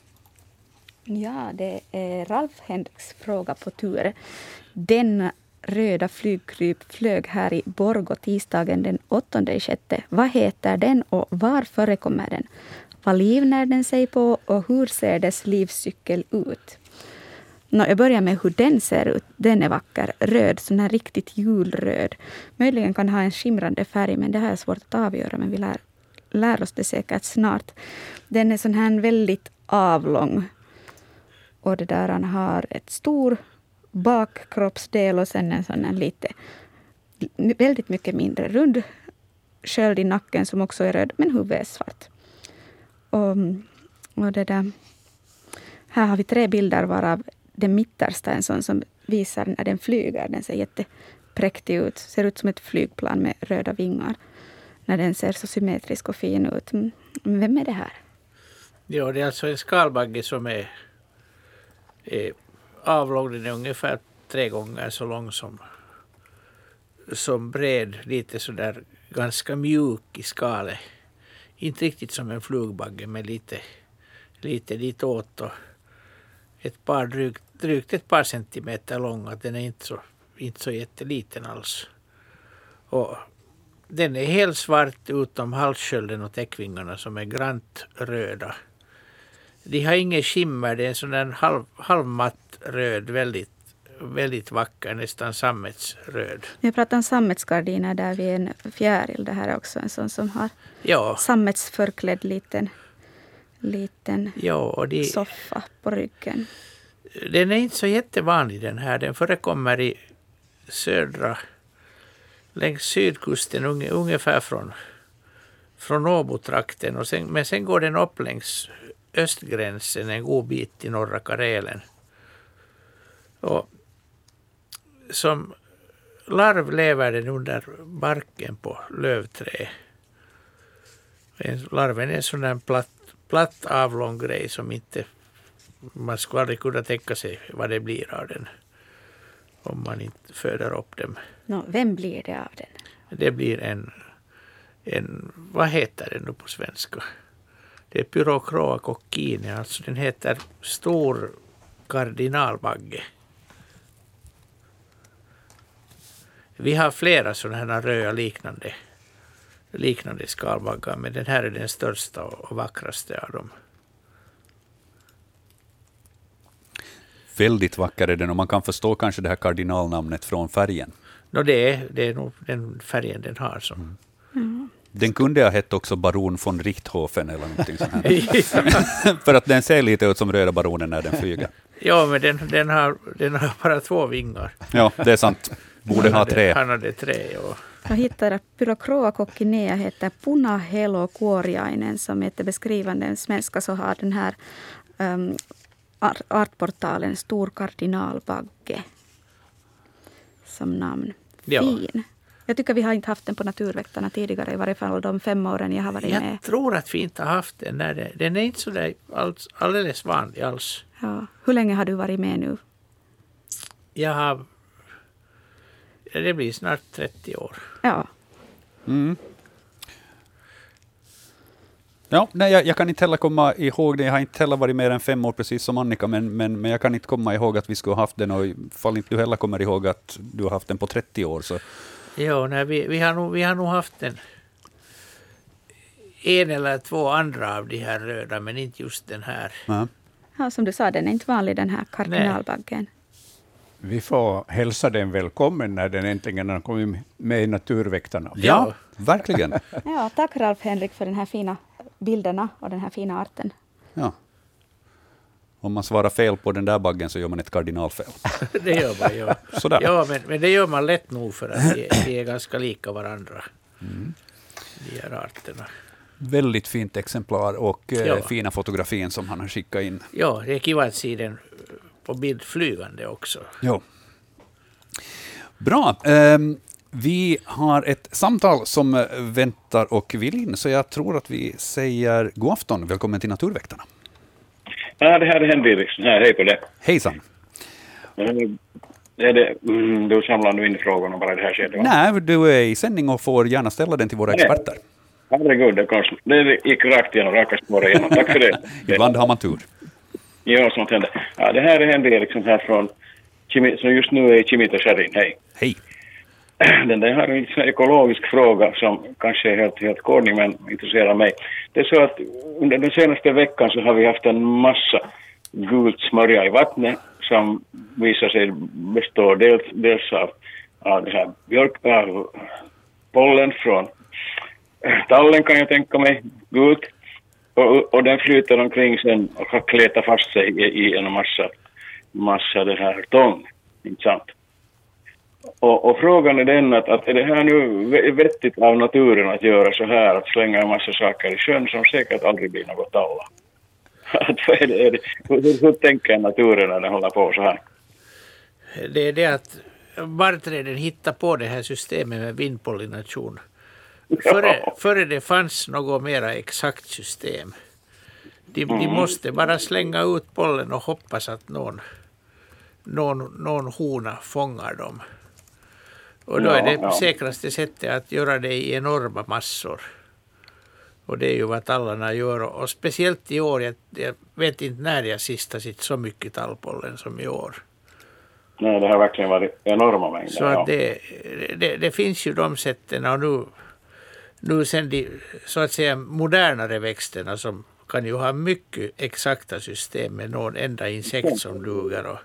Ja, det är Ralf Henriks fråga på tur. Den röda flygkryp flög här i Borgå tisdagen den 8 sjätte. Vad heter den och var förekommer den? Vad livnär den sig på och hur ser dess livscykel ut? No, jag börjar med hur den ser ut. Den är vacker. Röd, sån här riktigt julröd. Möjligen kan ha en skimrande färg, men det här är svårt att avgöra. Men vi lär, lär oss det säkert snart. Den är sån här väldigt avlång. Och det där han har ett stor bakkroppsdel och sen en sån här lite väldigt mycket mindre rund sköld i nacken som också är röd, men huvudet är svart. Och, och det där, här har vi tre bilder varav den mittersta, en sån som visar när den flyger. Den ser jättepräktig ut. Ser ut som ett flygplan med röda vingar. När den ser så symmetrisk och fin ut. Mm, vem är det här? Ja, det är alltså en skalbagge som är, är avlång. Den är ungefär tre gånger så lång som, som bred. Lite sådär ganska mjuk i skalet. Inte riktigt som en flugbagge men lite, lite ditåt. Och ett par drygt, drygt ett par centimeter lång. Den är inte så, inte så jätteliten alls. Och den är helt svart utom halsskölden och täckvingarna som är grant röda. De har ingen skimmer, det är en sån där halv, halvmatt röd, väldigt, väldigt vacker, nästan sammetsröd. Jag pratar om sammetsgardiner där vid en fjäril. Det här är också en sån som har ja. sammetsförklädd liten, liten ja, de, soffa på ryggen. Den är inte så jättevanlig den här. Den förekommer i södra, längs sydkusten ungefär från, från Åbotrakten. Och sen, men sen går den upp längs östgränsen en god bit i norra Karelen. Och som larv lever den under barken på lövträ. Larven är en sån där platt, platt avlång grej som inte man skulle aldrig kunna tänka sig vad det blir av den om man inte föder upp dem. No, vem blir det av den? Det blir en, en vad heter det nu på svenska? Det är Pyrocroa coccine, alltså den heter stor kardinalbagge. Vi har flera sådana här röda liknande, liknande skalbaggar, men den här är den största och vackraste av dem. Väldigt vacker är den och man kan förstå kanske det här kardinalnamnet från färgen. No, det, är, det är nog den färgen den har. Så. Mm. Mm. Den kunde ha hett också baron von Richthofen eller någonting sånt. För att den ser lite ut som röda baronen när den flyger. Ja, men den, den, har, den har bara två vingar. Ja, det är sant. Borde ha tre. Han hade tre. Och... Jag hittade Pyrocroa coccinea heter Puna Helo kuoriainen som heter beskrivande svenska så har den här um, artportalen Stor kardinalbagge som namn. Ja. Fin. Jag tycker vi har inte haft den på Naturväktarna tidigare, i varje fall de fem åren jag har varit jag med. Jag tror att vi inte har haft den. När den är inte så där alls, alldeles vanlig alls. Ja. Hur länge har du varit med nu? Jag har... Det blir snart 30 år. Ja. Mm. Ja, nej, jag, jag, kan inte heller komma ihåg det. Jag har inte heller varit mer än fem år, precis som Annika, men, men, men jag kan inte komma ihåg att vi skulle ha haft den. Och ifall inte du heller kommer ihåg att du har haft den på 30 år, så... Jo, nej, vi, vi, har nog, vi har nog haft den en eller två andra av de här röda, men inte just den här. Ja, ja som du sa, den är inte vanlig den här kardinalbaggen. Vi får hälsa den välkommen när den äntligen har kommit med i Naturväktarna. Ja, ja verkligen. ja, tack Ralf Henrik för den här fina bilderna och den här fina arten. Ja. Om man svarar fel på den där baggen så gör man ett kardinalfel. det gör man, ja. Sådär. ja men, men det gör man lätt nog för att de, de är ganska lika varandra. Mm. De här arterna. Väldigt fint exemplar och eh, ja. fina fotografin som han har skickat in. Ja, det är kul att se den på bild flygande också. Ja. Bra. Um, vi har ett samtal som väntar och vill in, så jag tror att vi säger god afton. Välkommen till Naturväktarna. Ja, det här är Henry Eriksson. Hej på det. Hejsan. Är det, mm, du samlar nu in frågorna bara i det här skedet? Nej, du är i sändning och får gärna ställa den till våra Nej. experter. Herregud, det, kom, det gick rakt igenom, raka spår igenom. Tack för det. Ibland har man tur. Ja, sånt händer. Ja, det här är Henry Eriksson här från, som just nu är i Kimita Hej. Hej. Den där har en ekologisk fråga som kanske är helt, helt kornig men intresserar mig. Det är så att under den senaste veckan så har vi haft en massa gult smörja i vattnet som visar sig bestå dels, dels av, av det här björk, av pollen från tallen kan jag tänka mig, gult. Och, och den flyter omkring sen och har kletat fast sig i, i en massa, massa det här tång. Inte sant? Och, och, frågan är den att, att är det här nu vettigt av naturen att göra så här, att slänga en massa saker i sjön som säkert aldrig blir något alla? Att, är det, är det, hur, hur tänker naturen när den håller på så här? det är det att barrträden hittade på det här systemet med vindpollination. Före, före det fanns något mera exakt system. De, de Mm. måste bara slänga ut pollen och hoppas att någon, någon, någon hona fångar dem. Och då är det ja. säkraste sättet att göra det i enorma massor. Och det är ju vad tallarna gör. Och speciellt i år, jag, jag vet inte när jag sist har sett så mycket tallpollen som i år. Nej, det har verkligen varit enorma mängder. Så ja. det, det, det finns ju de sätten och nu, nu sen de så att säga modernare växterna som kan ju ha mycket exakta system med någon enda insekt som duger. Och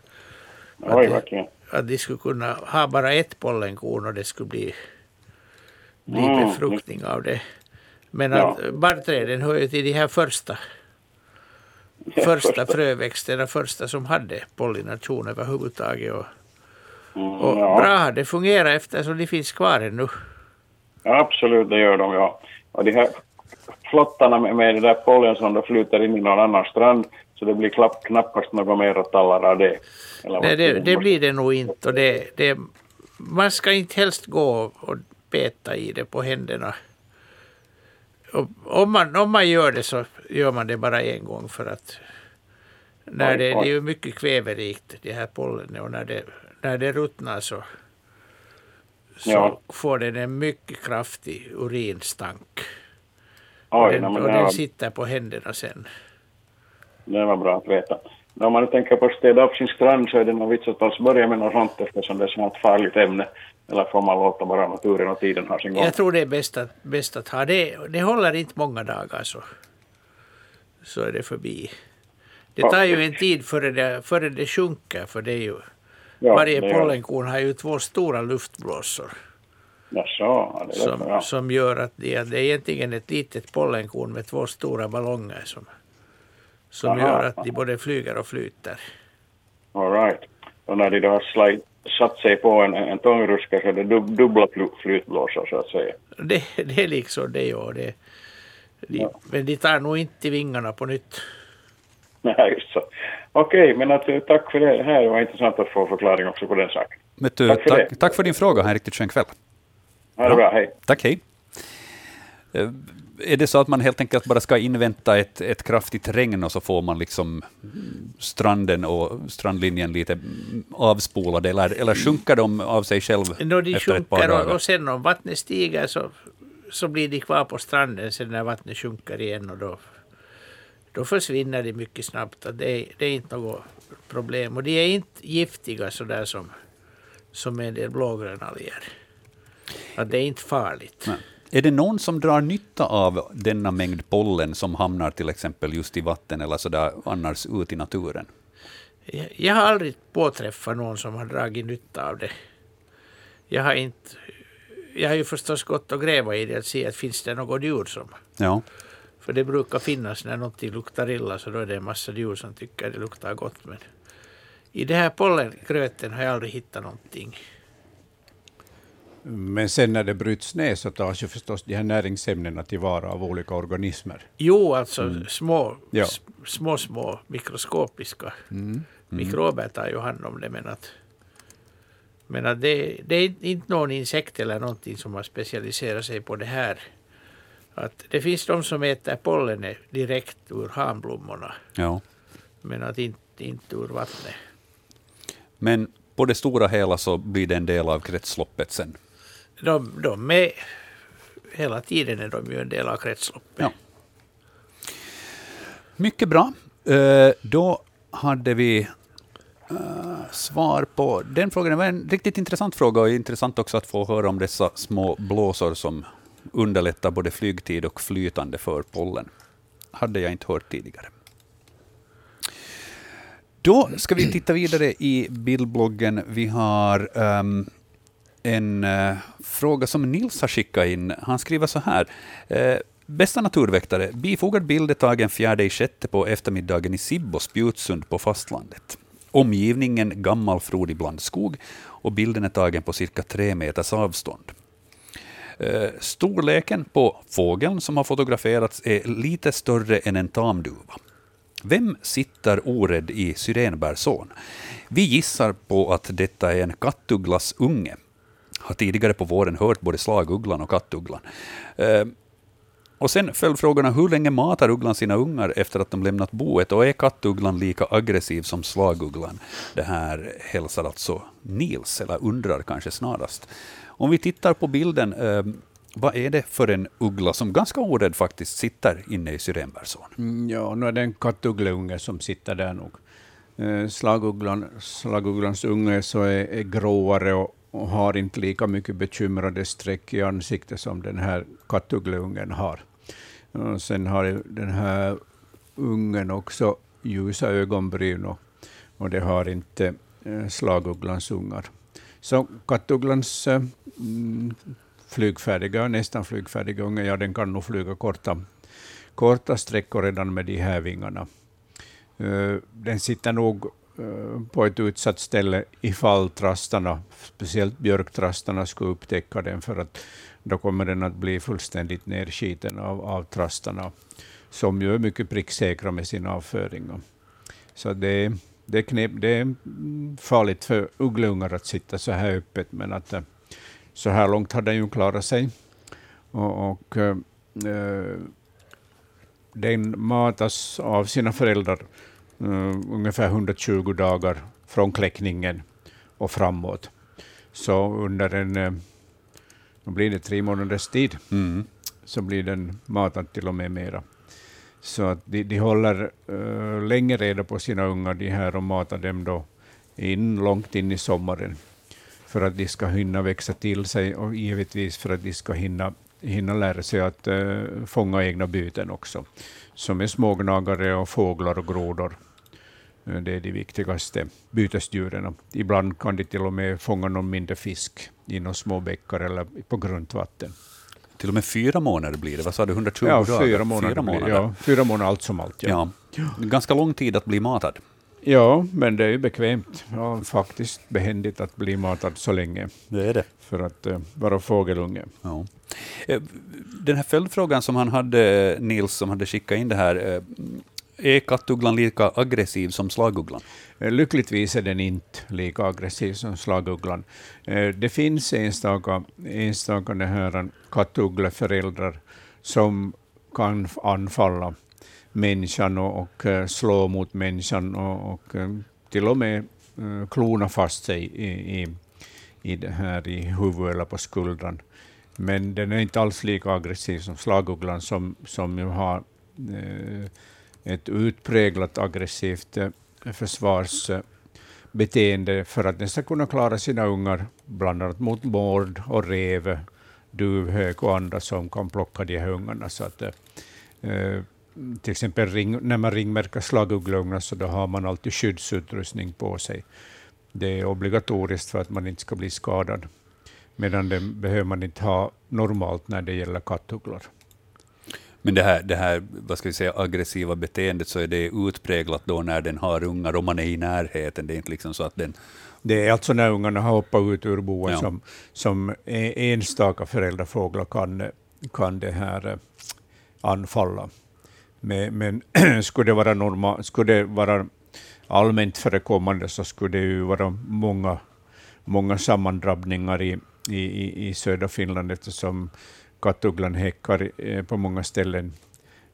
Oj, verkligen. Att de skulle kunna ha bara ett pollenkorn och det skulle bli, bli Mm. befruktning av det. Men Ja. att barrträden hör ju till de här första, första fröväxterna, första som hade pollination överhuvudtaget. Och, Mm, och ja. bra har det fungerat eftersom de finns kvar ännu. Ja, absolut, det gör de, ja. Och de här flottarna med, med det där pollen som då flyter in i någon annan strand, så det blir klapp, knappast något mer tallar av det. Nej, det, det blir det nog inte. Och det, det, man ska inte helst gå och peta i det på händerna. Och om, man, om man gör det så gör man det bara en gång för att när det, det är ju mycket kväverikt det här pollenet och när det, när det ruttnar så, så Ja. får den en mycket kraftig urinstank. Oj, den, nej, men och den sitter på händerna sen. det var bra att veta. Men Om man tänker på att städa upp sin strand så är det nog vits att alls börja med något sånt eftersom det är sånt farligt ämne. Eller får man låta bara naturen och tiden ha sin gång? Jag tror det är bäst att, bäst att ha det. Det håller inte många dagar så, så är det förbi. Det tar ju en tid före det, före det sjunker för det är ju Ja, varje det pollenkorn har ju två stora luftblåsor Jaså, ja, det som, som gör att det, det är egentligen ett litet pollenkorn med två stora ballonger som, som Aha. gör att de både flyger och flyter. All right. Och när de då har satt sig på en, en tångruska så är det dub, dubbla flytblåsor så att säga. Det, det är liksom det och det. De, Ja. Men de tar nog inte vingarna på nytt. Nej, just så. Okej, men att, eh, tack för det här. Det var intressant att få förklaring också på den saken. Du, Tack för tack, det. tack för din fråga. Ha en riktigt skön kväll. Ha det bra, hej. Tack, hej. Är det så att man helt enkelt bara ska invänta ett, ett kraftigt regn och så får man liksom stranden och strandlinjen lite mm, avspolad, eller, eller sjunker de av sig själv Nå, de efter ett par sjunker och, dagar? och sen om vattnet stiger så, så blir de kvar på stranden sen när vattnet sjunker igen och då, då försvinner de mycket snabbt. Det, är, det är inte något problem. Och de är inte giftiga sådär som, som en del blågrönalger. Att det är inte farligt. Nej. Är det någon som drar nytta av denna mängd pollen som hamnar till exempel just i vatten eller så där annars ut i naturen? Jag, har aldrig påträffat någon som har dragit nytta av det. Jag har inte... Jag har ju förstås gått och gräva i det och se att finns det något djur som Ja. För det brukar finnas när någonting luktar illa så då är det en massa djur som tycker det luktar gott. Men i det här pollengröten har jag aldrig hittat någonting. Men sen när det bryts ner så tas ju förstås de här näringsämnena tillvara av olika organismer. Jo, alltså små, Ja. små, små mikroskopiska mikrober tar ju hand om det. Men att, men att det, det är inte någon insekt eller någonting som har specialiserat sig på det här. Att det finns de som äter pollenet direkt ur hanblommorna, ja. men att inte, inte ur vattnet. Men på det stora hela så blir det en del av kretsloppet sen de, de är, hela tiden är de ju en del av kretsloppet. Ja. Mycket bra. Eh, då hade vi eh, svar på den frågan. Det var en riktigt intressant fråga och intressant också att få höra om dessa små blåsor som underlättar både flygtid och flytande för pollen. hade jag inte hört tidigare. Då ska vi titta vidare i bildbloggen. Vi har um, en eh, fråga som Nils har skickat in. Han skriver så här. Eh, Bästa naturväktare, bifogad bild är tagen fjärde i sjätte på eftermiddagen i Sibbo, Spjutsund på fastlandet. Omgivningen gammal frodig blandskog och bilden är tagen på cirka tre meters avstånd. Eh, Storleken på fågeln som har fotograferats är lite större än en tamduva. Vem sitter orädd i syrenbärsån? Vi gissar på att detta är en kattugglas unge. Har tidigare på våren hört både slagugglan och kattugglan. Eh, och sen följdfrågorna, hur länge matar ugglan sina ungar efter att de lämnat boet? Och är kattugglan lika aggressiv som slagugglan? Det här hälsar alltså Nils, eller undrar kanske snarast. Om vi tittar på bilden, eh, vad är det för en uggla som ganska orädd faktiskt sitter inne i syrenbärsån? Mm, ja, nu är det en kattuggleunge som sitter där nog. Eh, slagugglan, slagugglans unge så är, är gråare och, och, har inte lika mycket bekymrade streck i ansiktet som den här kattuggleungen har. Och sen har den här ungen också ljusa ögonbryn och, och det har inte eh, slagugglans ungar. Så kattugglans eh, mm, flygfärdiga, nästan flygfärdiga unge, ja den kan nog flyga korta, korta sträckor redan med de här vingarna. Eh, den sitter nog Eh, på ett utsatt ställe ifall trastarna, speciellt björktrastarna, skulle upptäcka den, för att då kommer den att bli fullständigt nedskiten av, av trastarna, som ju är mycket pricksäkra med sin avföring. Så det, det, är knep, det är farligt för uggleungar att sitta så här öppet, men att, eh, så här långt har den ju klarat sig. Och, och äh, den matas av sina föräldrar äh, ungefär 120 dagar från kläckningen och framåt. Så under en då blir det tre månaders tid, mm. så blir den matad till och med mera. Så att de, de håller uh, länge reda på sina ungar de här och matar dem då in, långt in i sommaren för att de ska hinna växa till sig och givetvis för att de ska hinna, hinna lära sig att uh, fånga egna byten också, som är smågnagare och fåglar och grodor. Det är de viktigaste bytesdjuren. Ibland kan de till och med fånga någon mindre fisk i några små bäckar eller på grundvatten. Till och med fyra månader blir det, vad sa du, 120 ja, dagar? Fyra månader, fyra månader. ja, fyra månader allt som allt. Ja. Ja. Ganska lång tid att bli matad. Ja, men det är ju bekvämt. Ja, faktiskt behändigt att bli matad så länge. Det är det. För att uh, vara fågelunge. Ja. Eh, den här följdfrågan som han hade, Nils, som hade skickat in det här, eh, är kattugglan lika aggressiv som slagugglan? Eh, lyckligtvis är den inte lika aggressiv som slagugglan. Eh, det finns enstaka, enstaka kattuggleföräldrar som kan anfalla människan och, och eh, slå mot människan och, och till och med klona fast sig i, i, i, det här, i huvudet eller på skuldran. Men den är inte alls lika aggressiv som slagugglan som, som ju har eh, ett utpräglat aggressivt eh, försvarsbeteende för att den ska kunna klara sina ungar, bland annat mot mord och rev, duvhök och andra som kan plocka de här ungarna. Så att, eh, eh, till exempel ring, när man ringmärker slaguggleungar så då har man alltid skyddsutrustning på sig. Det är obligatoriskt för att man inte ska bli skadad, medan det behöver man inte ha normalt när det gäller kattugglor. Men det här, det här vad ska vi säga, aggressiva beteendet, så är det utpräglat då när den har ungar, om man är i närheten. Det är inte liksom så att den... Det är alltså när ungarna har hoppat ut ur boet ja. som, som enstaka föräldrafåglar kan, kan det här eh, anfalla. Men, men skulle, det vara normal, skulle det vara allmänt förekommande så skulle det ju vara många, många sammandrabbningar i, i, i södra Finland eftersom kattugglan häckar eh, på många ställen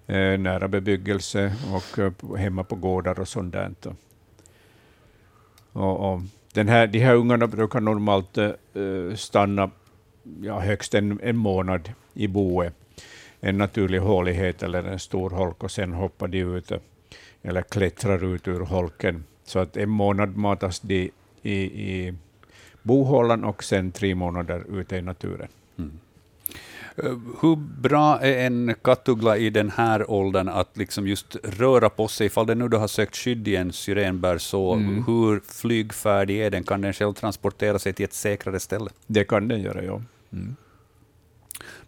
eh, nära bebyggelse och eh, hemma på gårdar och sånt där. Och, och den här, de här ungarna brukar normalt stanna ja, högst en, en månad i boet, en naturlig hålighet eller en stor holk, och sen hoppar de ut eller klättrar ut ur holken. Så att en månad matas de i, i bohålan och sen tre månader ute i naturen. Mm. Eh, hur bra är en kattuggla i den här åldern att liksom just röra på sig, ifall den nu då har sökt skydd i en syrenbär, så mm. hur flygfärdig är den? Kan den själv transportera sig till ett säkrare ställe? Det kan den göra, ja. Mm.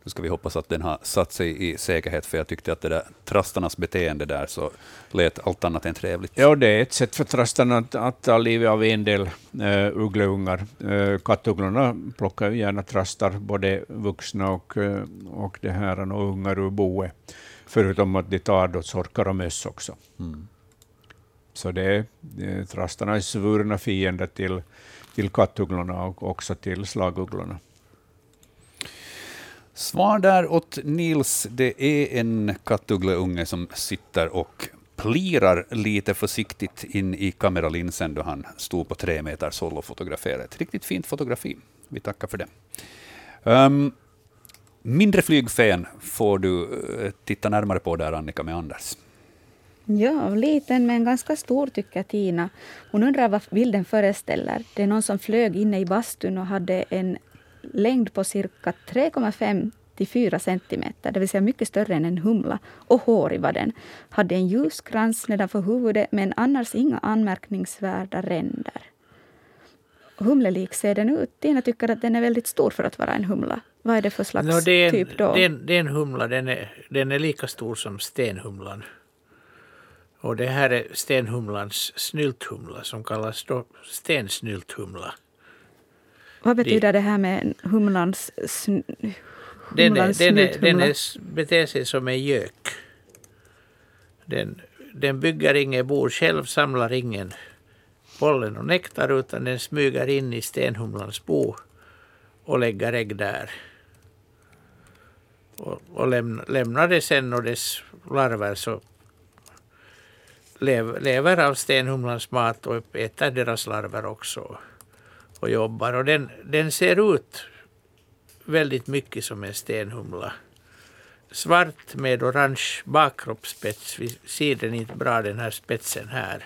Nu ska vi hoppas att den har satt sig i säkerhet, för jag tyckte att det där trastarnas beteende där så lät allt annat än trevligt. Ja, det är ett sätt för trastarna att, att ta livet av en del uh, uggleungar. Uh, kattugglorna plockar ju gärna trastar, både vuxna och, uh, och, det här, och ungar ur boet, förutom att de tar då sorkar och möss också. Mm. Så det är, det är trastarnas svurna fiender till, till kattugglorna och också till slagugglorna. Svar där åt Nils. Det är en kattuggleunge som sitter och plirar lite försiktigt in i kameralinsen då han stod på tre meters håll och fotograferade. Ett riktigt fint fotografi. Vi tackar för det. Um, mindre flygfen får du eh, titta närmare på där, Annika, med Anders. Ja, liten men ganska stor tycker Tina. Hon undrar vad bilden föreställer. Det är någon som flög inne i bastun och hade en längd på cirka 3,5 till 4 centimeter, det vill säga mycket större än en humla. Och hårig var den. Hade en ljuskrans nedanför huvudet men annars inga anmärkningsvärda ränder. Humlelik ser den ut. Tina tycker att den är väldigt stor för att vara en humla. Vad är det för slags no, det är en, typ då? Det är, en, det är en humla, den är, den är lika stor som stenhumlan. Och det här är stenhumlans snylthumla som kallas då stensnylthumla. Vad betyder det, här med humlans, sn, den, är, den, den beter sig som en gök. Den, den bygger inget bo själv, samlar ingen pollen och nektar utan den smyger in i stenhumlans bo och lägger ägg där. Och, och lämna, lämnar det sen och dess larver så lev, lever av stenhumlans mat och äter deras larver också och jobbar. Och den, den ser ut väldigt mycket som en stenhumla. Svart med orange bakkroppsspets. Vi ser den inte bra den här spetsen här.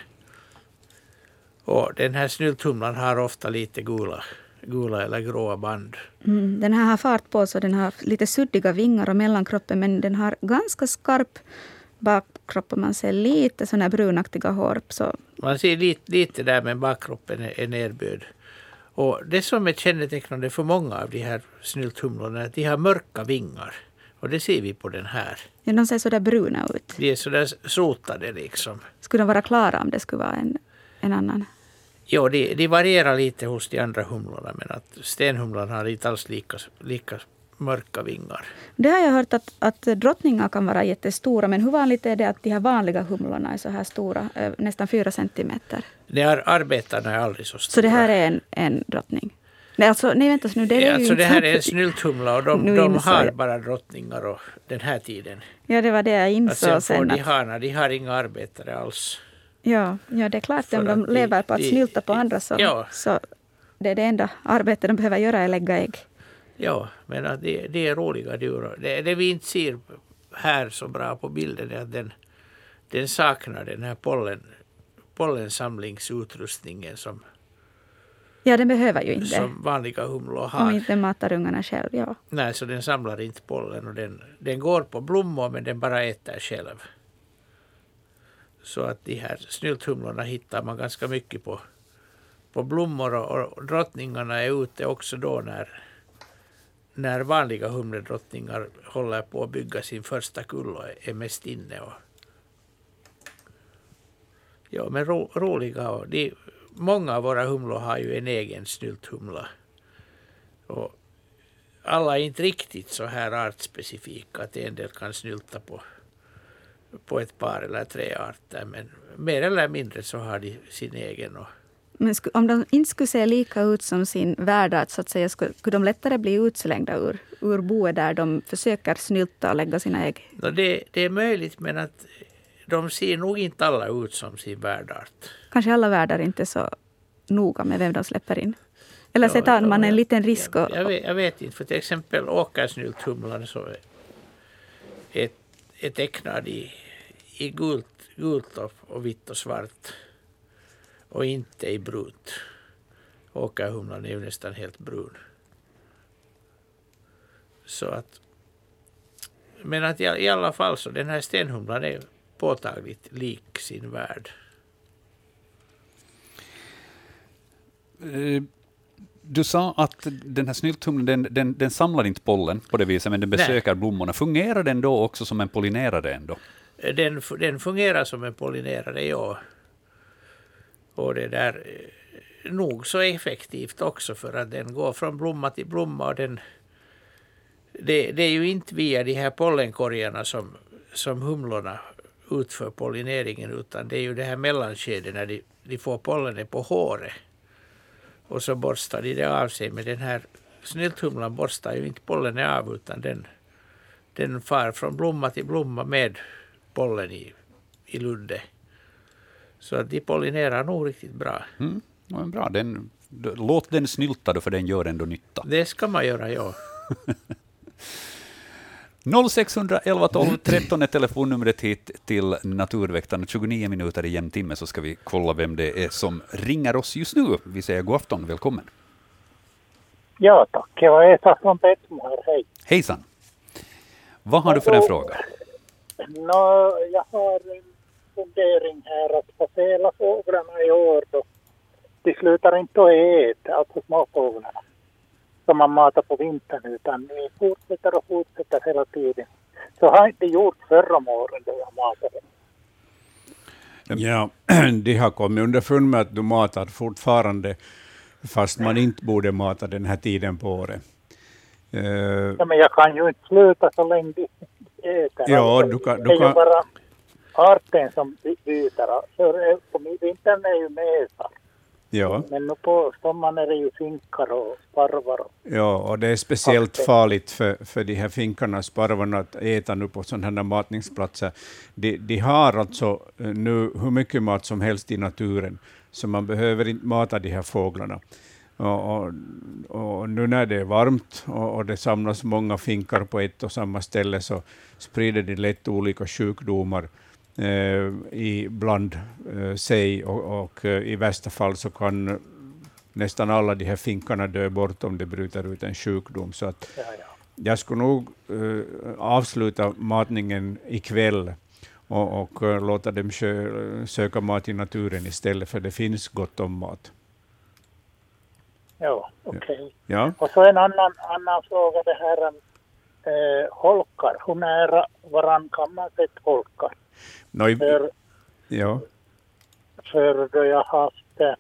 Och den här snylthumlan har ofta lite gula, gula eller gråa band. Mm, den här har fart på så den har lite suddiga vingar och mellankroppen men den har ganska skarp bakkropp och man ser lite sådana brunaktiga hår. Så. Man ser lite, lite där men bakkroppen är, är nerböjd. Och det som är kännetecknande för många av de här snylthumlorna är att de har mörka vingar. Och det ser vi på den här. Ja, de ser sådär bruna ut. De är sådär sotade liksom. Skulle de vara klara om det skulle vara en, en annan? Jo, de, de varierar lite hos de andra humlorna men att stenhumlan har inte alls lika, lika mörka vingar. Det har jag hört att, att drottningar kan vara jättestora, men hur vanligt är det att de här vanliga humlorna är så här stora, nästan fyra centimeter? De här arbetarna är aldrig så stora. Så det här är en, en drottning? Nej, alltså, nej vänta nu. Det, är alltså, ju det här är en snylthumla och de, de har bara drottningar och den här tiden. Ja, det var det jag insåg att sen. Får de, hana, de har inga arbetare alls. Ja, ja det är klart. Om de lever på att snylta på andra så, ja. så det är det enda arbete de behöver göra är lägga ägg. Ja, men att det, det är roliga djur. Det, det vi inte ser här så bra på bilden är att den, den saknar den här pollen, pollensamlingsutrustningen som Ja, den behöver ju inte. Som vanliga humlor har. Om inte matar ungarna själv, ja. Nej, så den samlar inte pollen och den, den går på blommor men den bara äter själv. Så att de här snylthumlorna hittar man ganska mycket på, på blommor och, och drottningarna är ute också då när när vanliga humledrottningar håller på att bygga sin första kull och är mest inne. Och, ja, men ro, roliga. Och de, många av våra humlor har ju en egen snylthumla. Och alla är inte riktigt så här artspecifika att en del kan snylta på, på ett par eller tre arter. Men mer eller mindre så har de sin egen. Och, men om de inte skulle se lika ut som sin värdart, så att säga, skulle de lättare bli utslängda ur, ur boet där de försöker snylta och lägga sina ägg? No, det, det är möjligt, men att de ser nog inte alla ut som sin värdart. Kanske alla värdar inte är så noga med vem de släpper in. Eller så tar man en liten risk. Och, jag, vet, jag vet inte, för till exempel åkersnylthumlan så är, är tecknad i, i gult, gult och, och vitt och svart och inte i brunt. Åkerhumlan är ju nästan helt brun. Så att, men att i, i alla fall så den här stenhumlan är påtagligt lik sin värld. Eh, du sa att den här snylthumlan den, den, den, samlar inte pollen på det viset, men den besöker Nej. blommorna. Fungerar den då också som en pollinerare ändå? Den, den fungerar som en pollinerare, ja. Och det där eh, nog så effektivt också för att den går från blomma till blomma och den det, det är ju inte via de här pollenkorgarna som, som humlorna utför pollineringen utan det är ju det här mellanskedet när de, de får pollenet på håret. Och så borstar de det av sig Men den här snylthumlan borstar ju inte pollenet av utan den, den far från blomma till blomma med pollen i, i ludde. Så att de pollinerar nog riktigt bra. Mm, bra. Den, låt den snylta då, för den gör ändå nytta. Det ska man göra, ja. 0611 12 13 är telefonnumret hit till Naturväktarna. 29 minuter i en timme så ska vi kolla vem det är som ringer oss just nu. Vi säger god afton, välkommen. Ja tack, det var Esa från Petsmo här, hej. Hejsan. Vad har du för en fråga? No, jag har en fundering här att för hela fåglarna i år då, de slutar inte att äta, alltså småfåglarna som man matar på vintern utan vi fortsätter och fortsätter hela tiden. Så har inte gjort förra året då jag matade. Ja, de har kommit underfund med att du matar fortfarande fast man inte borde mata den här tiden på året. Uh, ja, men jag kan ju inte sluta så länge de äter. Ja, du kan, du kan... arten som byter. Så på vintern är ju mesar. Ja. Men nu på sommaren är det ju finkar och sparvar. Och ja, och det är speciellt farligt för, för de här finkarna och sparvarna att äta nu på sådana här matningsplatser. De, de har alltså eh, nu hur mycket mat som helst i naturen, så man behöver inte mata de här fåglarna. Och, och, och, nu när det är varmt och, och, det samlas många finkar på ett och samma ställe så sprider det lätt olika sjukdomar i, bland eh, sig och, och eh, i värsta fall så kan nästan alla de här finkarna dö bort om det bryter ut en sjukdom. Så att ja, ja. jag skulle nog eh, avsluta matningen ikväll och, och uh, låta dem söka mat i naturen istället, för det finns gott om mat. Ja, okej. Okay. Ja. Och så en annan, annan fråga, det här eh, holkar. Hur nära varann kan man sätta holkar? No, för, ja. för då jag haft, eh,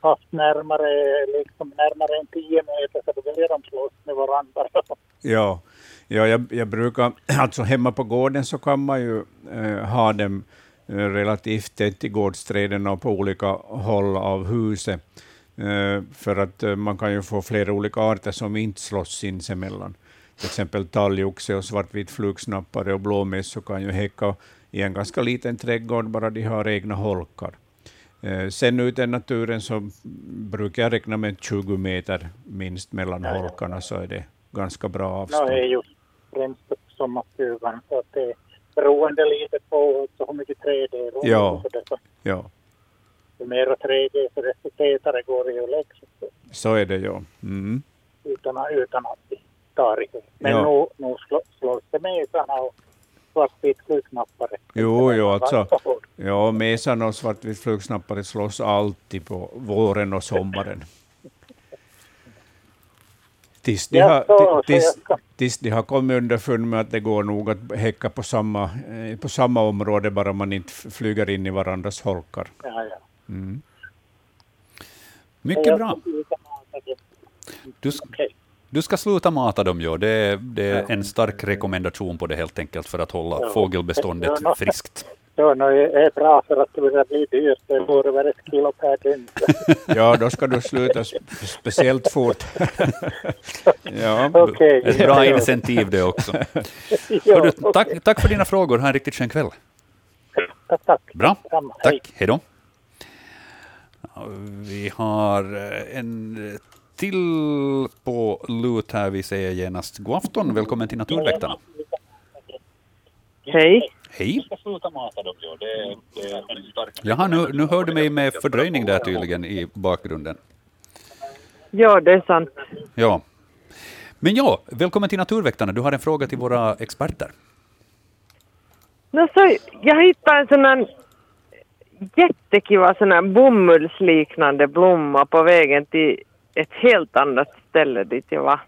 haft närmare, liksom närmare än 10 meter så då börjar de slåss med varandra. Ja, ja jag, jag brukar, alltså hemma på gården så kan man ju eh, ha dem eh, relativt tätt i gårdsträden och på olika håll av huset. Eh, för att man kan ju få flera olika arter som inte slåss sinsemellan. Till exempel talgoxe och svartvit flugsnappare och blåmessor kan ju häcka i en ganska liten trädgård, bara de har egna holkar. Eh, sen ute i naturen så brukar jag räkna med 20 meter minst mellan ja, holkarna, så är det ganska bra avstånd. Ja, det är ju främst sommarstugan, så att det är beroende lite på hur mycket träd det är. Ja. Det, ja. Ju mer träd det är, så desto tätare går det ju läxa. Så är det, ja. Mm. Utan, utan att vi tar i det. Men Ja. nu, nu slå, slås det med sådana svartvit flugsnappare. Jo, jo, alltså. Ja, mesan och svartvit flugsnappare slåss alltid på våren och sommaren. Tills de, har, tills, tills de har kommit underfund med att det går nog att häcka på samma, eh, på samma område, bara man inte flyger in i varandras holkar. Mm. Mycket bra. Du... Du, du ska sluta mata dem, ja. Det, är- det är en stark rekommendation på det helt enkelt för att hålla Ja. fågelbeståndet Ja. friskt. Ja, no, det är bra för att det börjar bli dyrt. Det går över ett kilo per dygn. Ja, då ska du sluta sp- speciellt fort. ja. Okej. Ett bra incentiv det också. Ja, Hördu, okej. tack, tack för dina frågor. Ha en riktigt skön kväll. Tack, tack. Bra. Tack. Hej då. Ja, Vi har eh, en till på lut här. Vi säger genast god afton. Välkommen till Naturväktarna. Hej. Hej. Jaha, nu, nu hör du mig med fördröjning där tydligen i bakgrunden. Ja, det är sant. Ja. Men ja, välkommen till Naturväktarna. Du har en fråga till våra experter. No, så jag hittade en sån här jättekiva sån här bomullsliknande blomma på vägen till ett helt annat ställe dit jag var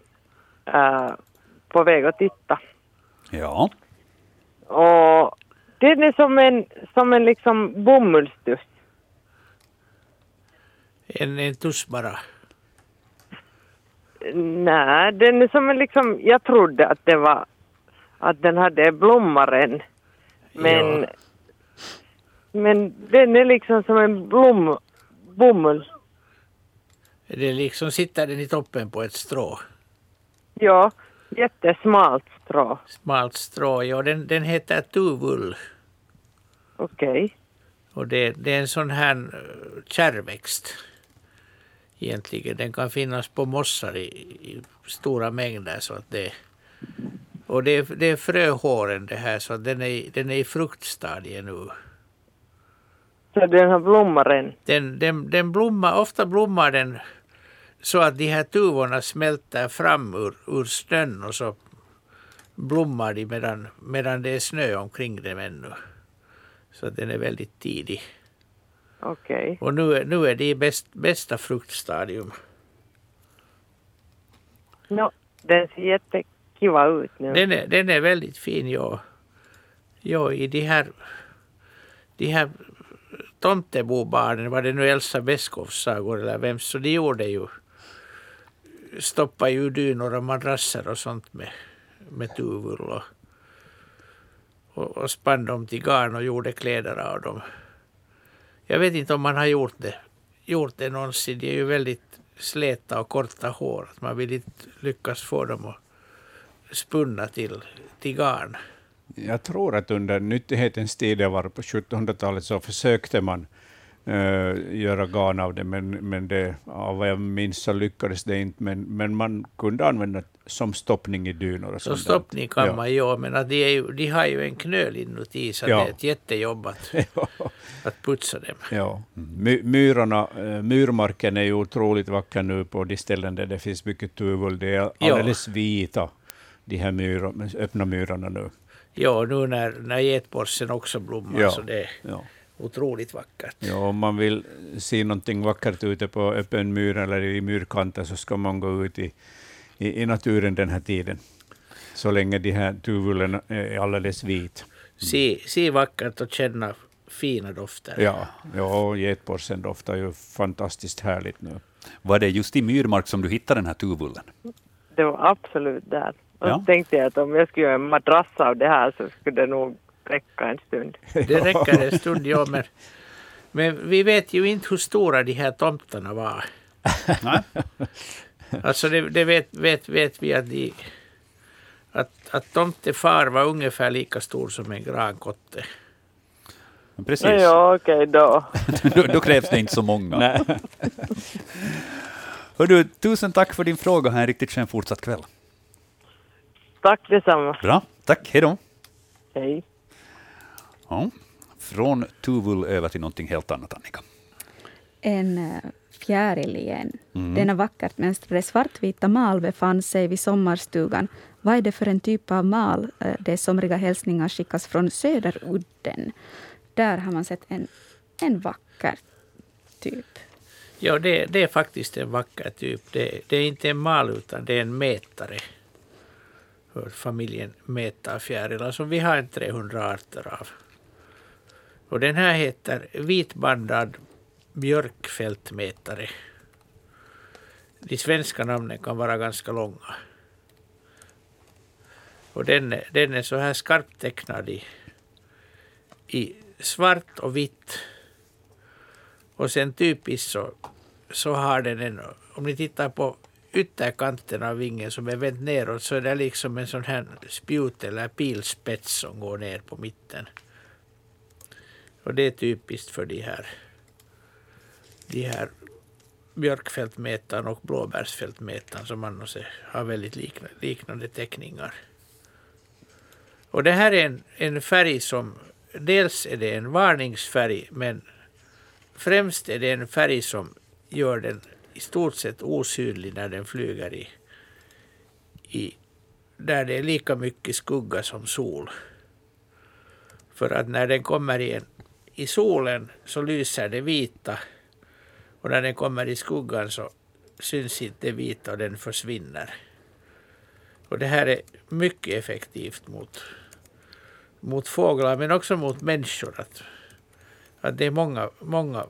äh, på väg att titta. Ja. Och den är som en, som en liksom bomullstuss. En, en tuss bara. Nej, den är som en liksom, jag trodde att det var, att den hade blommar än, Men, men den är liksom som en blom, bomull. Det liksom sitter den i toppen på ett strå. Ja, jättesmalt strå. Smalt strå, ja. Den, den heter tuvull. Okej. Okay. Och det, det, är en sån här eh, kärrväxt. Egentligen. Den kan finnas på mossar i, i stora mängder. Så att det, och det, det är fröhåren det här, så den är, den är i fruktstadiet nu. Så den har blommat än? Den, den, den blommar, ofta blommar den så att de här tuvorna smälter fram ur, ur snön och så blommar de medan, medan det är snö omkring dem ännu. Så den är väldigt tidig. Okej. Okay. Och nu, nu är det i bäst, bästa fruktstadium. No, den ser jättekiva ut nu. Den är, den är väldigt fin, ja. ja I de här, de här Tomtebobarnen, var det nu Elsa Beskows sagor eller vem, så de gjorde ju stoppade ju dynor och madrasser och sånt med, med tuvull och, och, och spann dem till garn och gjorde kläder av dem. Jag vet inte om man har gjort det, gjort det någonsin. De är ju väldigt släta och korta hår. Att man vill inte lyckas få dem att spunna till, till garn. Jag tror att under nyttighetens tid, var på 1700-talet, så försökte man uh, göra garn av det, men, men det, av vad jag minns så lyckades det inte. Men, men man kunde använda som stoppning i dynor. Och som stoppning kan ja. man ju, men att de, är ju, de har ju en knöl inuti, så ja. det är ett jättejobb att, att putsa dem. Ja. My, myrorna, uh, myrmarken är ju otroligt vacker nu på de ställen där det finns mycket tuvull. Det är alldeles ja. vita, de här myro, öppna myrorna nu. Ja, nu när, när getborsten också blommar. Så det, ja otroligt vackert. Ja, om man vill se någonting vackert ute på öppen myr eller i myrkanten så ska man gå ut i, i, i naturen den här tiden. Så länge de här tuvullen är alldeles vit. Se, se vackert och känna fina dofter. Ja, ja getborsten doftar ju fantastiskt härligt nu. Var det just i myrmark som du hittade den här tuvullen? Det var absolut där. Och ja. så tänkte jag att om jag skulle göra en madrass av det här så skulle det nog räcka en stund. Det räcker en stund, ja. Men, men vi vet ju inte hur stora de här tomtarna var. Nej. Alltså det, det vet, vet, vet vi att, de, att, att tomtefar var ungefär lika stor som en grankotte. Precis. Ja, okej okay, då. då. då. krävs det inte så många. Nej. Hördu, tusen tack för din fråga. Ha en riktigt skön fortsatt kväll. Tack detsamma. Bra, tack. Hej då. Hej. Ja. Från Tuvull över till någonting helt annat, Annika. En uh, fjäril igen. Mm. Denna vackert mönstrade svartvita mal befann sig vid sommarstugan. Vad är det för en typ av mal? Uh, det somriga hälsningar skickas från Söderudden. Där har man sett en, en vacker typ. Ja, det, det är faktiskt en vacker typ. Det, det är inte en mal, utan det är en mätare för familjen metarfjärilar som vi har en 300 arter av. Och den här heter vitbandad björkfältmätare. De svenska namnen kan vara ganska långa. Och den, den är så här skarpt tecknad i, i svart och vitt. Och sen typiskt så, så har den en, om ni tittar på ytterkanten av vingen som är vänd neråt så är det liksom en sån här spjut eller pilspets som går ner på mitten. Och det är typiskt för de här, de här björkfältmätaren och blåbärsfältmätaren som annars har väldigt liknande, liknande teckningar. Och det här är en, en färg som dels är det en varningsfärg men främst är det en färg som gör den i stort sett osynlig när den flyger i, i där det är lika mycket skugga som sol. För att när den kommer i en i solen så lyser det vita och när den kommer i skuggan så syns inte det vita och den försvinner. Och det här är mycket effektivt mot, mot fåglar men också mot människor. Att, att det är många, många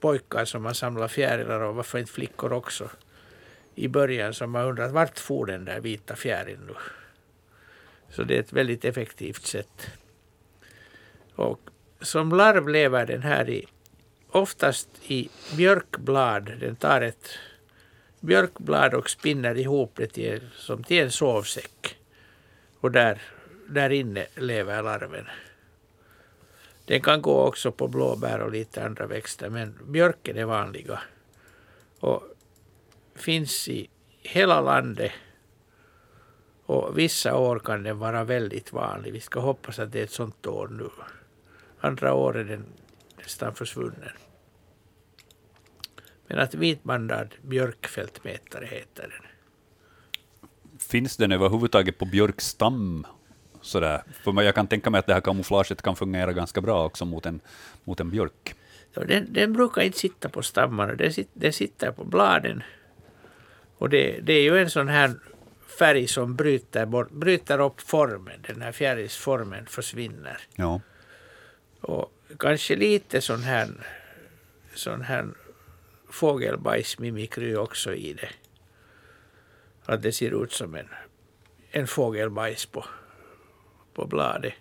pojkar som har samlat fjärilar och varför inte flickor också i början som har undrat vart får den där vita fjärilen nu? Så det är ett väldigt effektivt sätt. Och som larv lever den här i, oftast i björkblad. Den tar ett björkblad och spinner ihop det till, som till en sovsäck. Och där, där inne lever larven. Den kan gå också på blåbär och lite andra växter, men björken är vanliga. Och finns i hela landet. Och vissa år kan den vara väldigt vanlig. Vi ska hoppas att det är ett sånt år nu. Andra år är den nästan försvunnen. Men att vitbandad björkfältmätare heter den. Finns den överhuvudtaget på björkstam? Sådär. För jag kan tänka mig att det här kamouflaget kan fungera ganska bra också mot en, mot en björk. Den, den brukar inte sitta på stammarna, den, den sitter på bladen. Och det, det är ju en sån här färg som bryter, bort, bryter upp formen, den här fjärilsformen försvinner. Ja. Och kanske lite sån här, sån här fågelbajsmimikry också i det. Att det ser ut som en, en fågelbajs på, på bladet.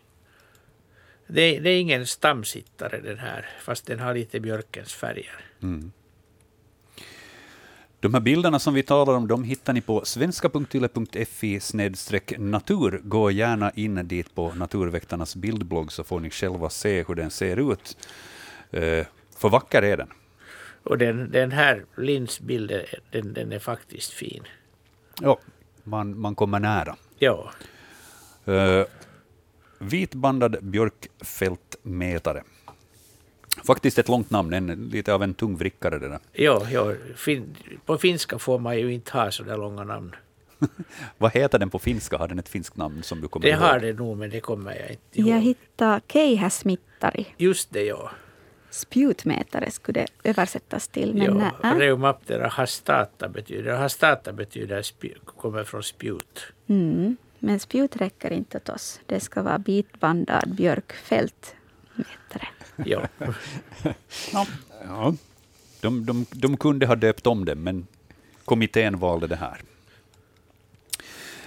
Det, det, är ingen stamsittare den här, fast den har lite björkens färger. Mm. De här bilderna som vi talar om, de hittar ni på svenska.yle.fi natur. Gå gärna in dit på Naturväktarnas bildblogg så får ni själva se hur den ser ut. Eh, för vacker är den. Och den, den här linsbilden, den, den är faktiskt fin. Ja, man, man kommer nära. Ja. Uh, vitbandad björkfältmätare. Faktiskt ett långt namn, en, lite av en tung vrickare det där. Ja, ja fin, på finska får man ju inte ha så där långa namn. Vad heter den på finska? Har den ett finskt namn som du kommer det ihåg? Det har det nog, men det kommer jag inte ihåg. Jag hittade keihäsmittari. Just det, ja. Spjutmätare skulle det översättas till. Men ja, äh. Reumaptera hastata betyder, hastata betyder spj, kommer från spjut. Mm, men spjut räcker inte åt oss. Det ska vara bitbandad björkfältmätare. Ja. ja. ja. De, de, de kunde ha döpt om det, men kommittén valde det här.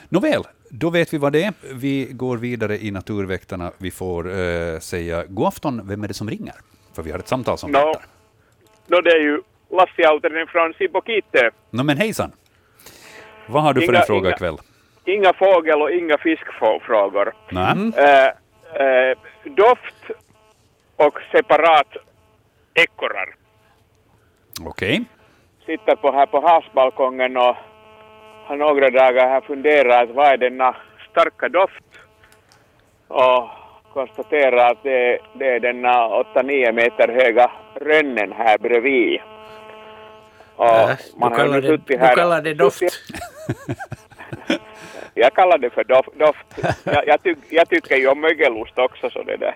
Nåväl, då vet vi vad det är. Vi går vidare i Naturväktarna. Vi får uh, säga god afton. Vem är det som ringer? För vi har ett samtal som no. väntar. No, det är ju Lassi Autinen från Sibokite. No, men hejsan! Vad har du inga, för en fråga inga, ikväll? Inga fågel och inga fiskfrågor. Mm. Äh, äh, doft och separat ekorrar. Okej. Okay. Sitter på här på havsbalkongen och har några dagar här funderat vad är denna starka doft? Och konstatera att det, det är denna 8-9 meter höga rönnen här bredvid. Och äh, man du, kallar det, här, du kallar det doft? jag kallar det för doft. doft. Jag, jag, tyck, jag tycker ju om mögelost också så det där.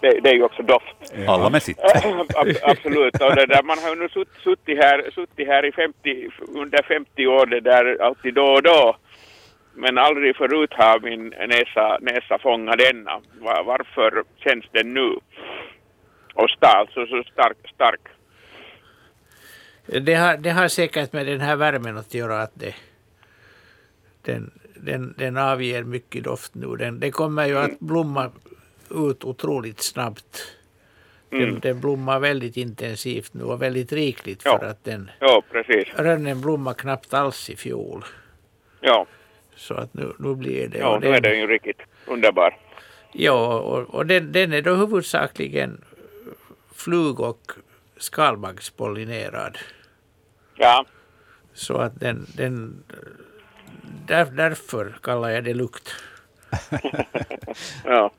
Det, det, är ju också doft. Alla med sitt. Absolut. Och det där, man har ju nu suttit här, suttit här i 50, under 50 år det där alltid då och då. Men aldrig förut har min näsa, näsa fångat denna. Var, varför känns den nu? Och stark, så, så stark, stark. Det har, det har säkert med den här värmen att göra att det, den, den, den avger mycket doft nu. Den, den kommer ju att blomma ut otroligt snabbt. Den, mm. den blommar väldigt intensivt nu och väldigt rikligt för ja. att den ja, precis. rönnen blommar knappt alls i fjol. Ja. Så att nu, nu blir det... Ja, nu är den ju riktigt underbar. Ja, och, och den, den är då huvudsakligen flug och skalbagspollinerad. Ja. Så att den, den där, därför kallar jag det lukt. ja.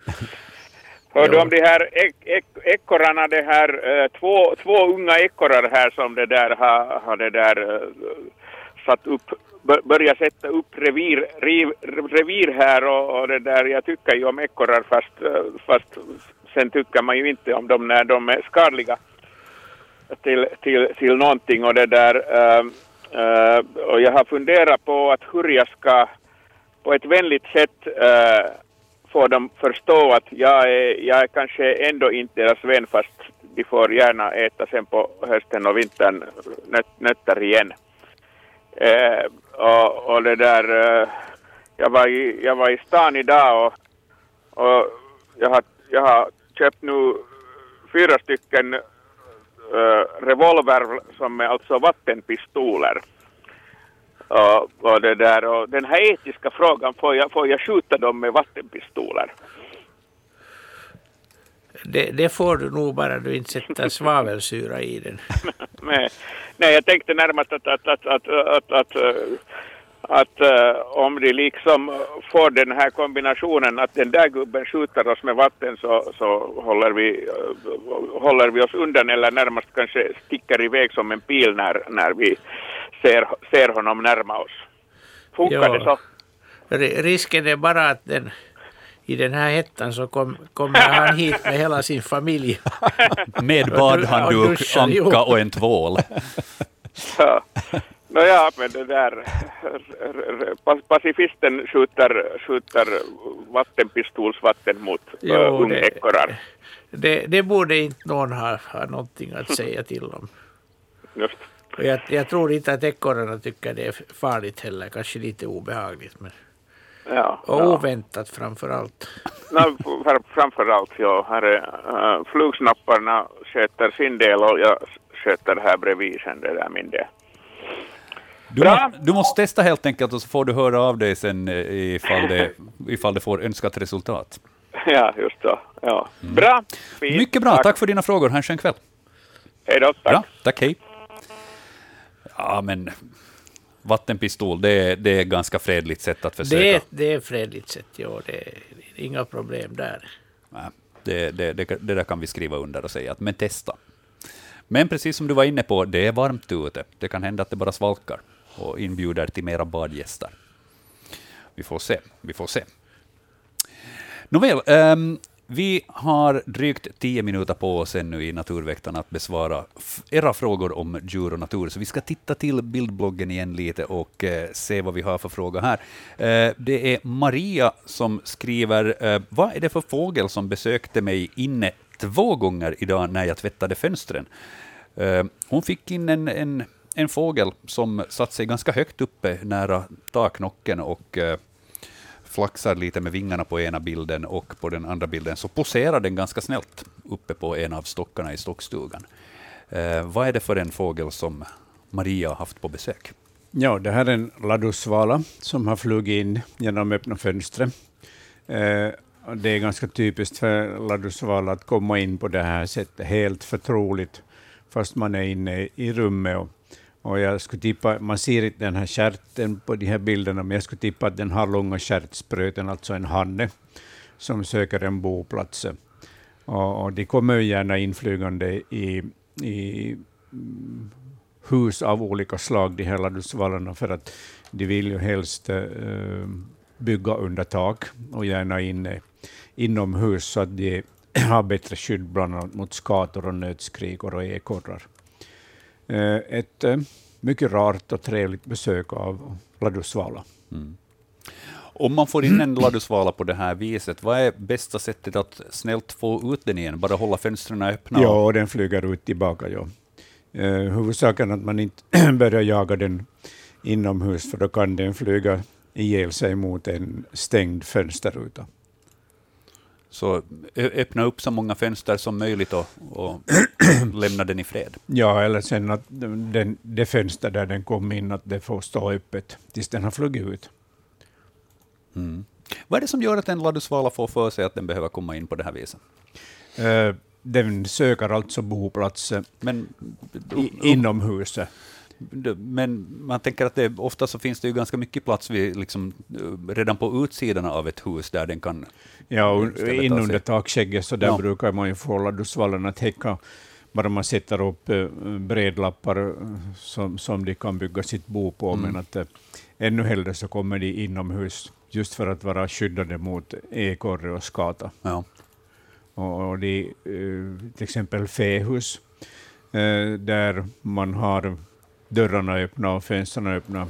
Hör du om de här ek, ek, ekorrarna, det här, eh, två, två unga ekorrar här som det där har, har det där uh, satt upp börja sätta upp revir, riv, revir här och, och, det där. Jag tycker ju om ekorrar fast, eh, fast sen tycker man ju inte om dem när de är skadliga till, till, till någonting och det där. Uh, och jag har funderat på att hur jag ska på ett vänligt sätt uh, får de förstå att jag är, jag är kanske ändå inte deras vän fast de får gärna äta sen på hösten och vintern nöt, nötter igen. Eh, och, och, det där, eh, jag, var i, jag var i stan idag och, och jag, har, jag har köpt nu fyra stycken eh, revolver som är alltså vattenpistoler. Uh, och, det där, och den här etiska frågan, får jag, får jag skjuta dem med vattenpistoler? Det, det, får du nog bara du inte sätter svavelsyra i den. nej, nej, jag tänkte närmast att, att, att, att, att, att, att uh, om de liksom får den här kombinationen att den där gubben skjuter oss med vatten så, så håller, vi, uh, håller vi oss undan eller närmast kanske sticker iväg som en pil när, när vi ser, ser honom närma oss. Funkar jo. det så? Risken är bara att den i den här hettan så kom, kommer han hit med hela sin familj. med badhandduk, anka och en tvål. ja. Nåja, men det där pacifisten skjuter, skjuter vattenpistolsvatten mot jo, ungekorrar. Det, det, det borde inte någon ha, ha någonting att säga till om. Just. Och jag, jag tror inte att ekorrarna tycker det är farligt heller, kanske lite obehagligt. Men... Ja, och ja. oväntat framför allt. No, framför allt, ja. Här är, uh, flugsnapparna sköter sin del och jag sköter här bredvid sen, det där min del. Du, må, du, måste testa helt enkelt och så får du höra av dig sen eh, ifall det, ifall det får önskat resultat. Ja, just så. Ja. Mm. Bra. Fint. Mycket bra. Tack. tack. för dina frågor. Ha en skön kväll. Hej då. Tack. Bra. Tack, hej. Ja, men vattenpistol, det är, det är ett ganska fredligt sätt att försöka. Det är, det är fredligt sätt, ja. Det är inga problem där. Nej, det, det, det, det där kan vi skriva under och säga att men testa. Men precis som du var inne på, det är varmt ute. Det kan hända att det bara svalkar och inbjuder till mera badgäster. Vi får se. Vi får se. Nåväl, um, vi har drygt tio minuter på oss ännu i Naturväktarna att besvara era frågor om djur och natur, så vi ska titta till bildbloggen igen lite och eh, se vad vi har för frågor här. Eh, det är Maria som skriver, eh, vad är det för fågel som besökte mig inne två gånger idag när jag tvättade fönstren? Eh, hon fick in en, en, en fågel som satt sig ganska högt uppe nära taknocken och eh, flaxar lite med vingarna på ena bilden och på den andra bilden så poserar den ganska snällt uppe på en av stockarna i stockstugan. Eh, vad är det för en fågel som Maria har haft på besök? Ja, det här är en ladusvala som har flugit in genom öppna fönstret. Eh, det är ganska typiskt för ladusvala att komma in på det här sättet, helt förtroligt, fast man är inne i rummet. Och och jag skulle tippa, man ser inte den här kärten på de här bilderna, men jag skulle tippa att den har långa kärtspröten, alltså en hanne, som söker en boplats. Och, och de kommer ju gärna inflygande i, i hus av olika slag, de här ladusvallarna, för att de vill ju helst uh, bygga under tak och gärna inne inomhus så att de har bättre skydd bland annat mot skator och nötskrikor och ekorrar. Eh, ett eh, mycket rart och trevligt besök av ladusvala. Mm. Om man får in en ladusvala på det här viset, vad är bästa sättet att snällt få ut den igen? Bara hålla fönstren öppna? Ja, den flyger ut tillbaka. Ja. Eh, huvudsaken att man inte börjar jaga den inomhus, för då kan den flyga ihjäl sig mot en stängd fönsterruta. Så öppna upp så många fönster som möjligt och, och lämna den i fred. Ja, eller sen att den, det fönster där den kom in, att det får stå öppet tills den har flugit ut. Mm. Vad är det som gör att en ladusvala får för sig att den behöver komma in på det här viset? Uh, den söker alltså boplats Men, i, inomhuset. Men man tänker att det, ofta så finns det ju ganska mycket plats vid, liksom, redan på utsidan av ett hus där den kan... Ja, in under takskägget så där ja. brukar man ju få ladusvallen att häcka. Bara man sätter upp eh, bredlappar eh, som, som de kan bygga sitt bo på, mm. men att äh, ännu hellre så kommer de inomhus just för att vara skyddade mot ekorre och skata. Ja. Och, och de, till exempel fähus, där man har dörrarna öppna och fönstren öppna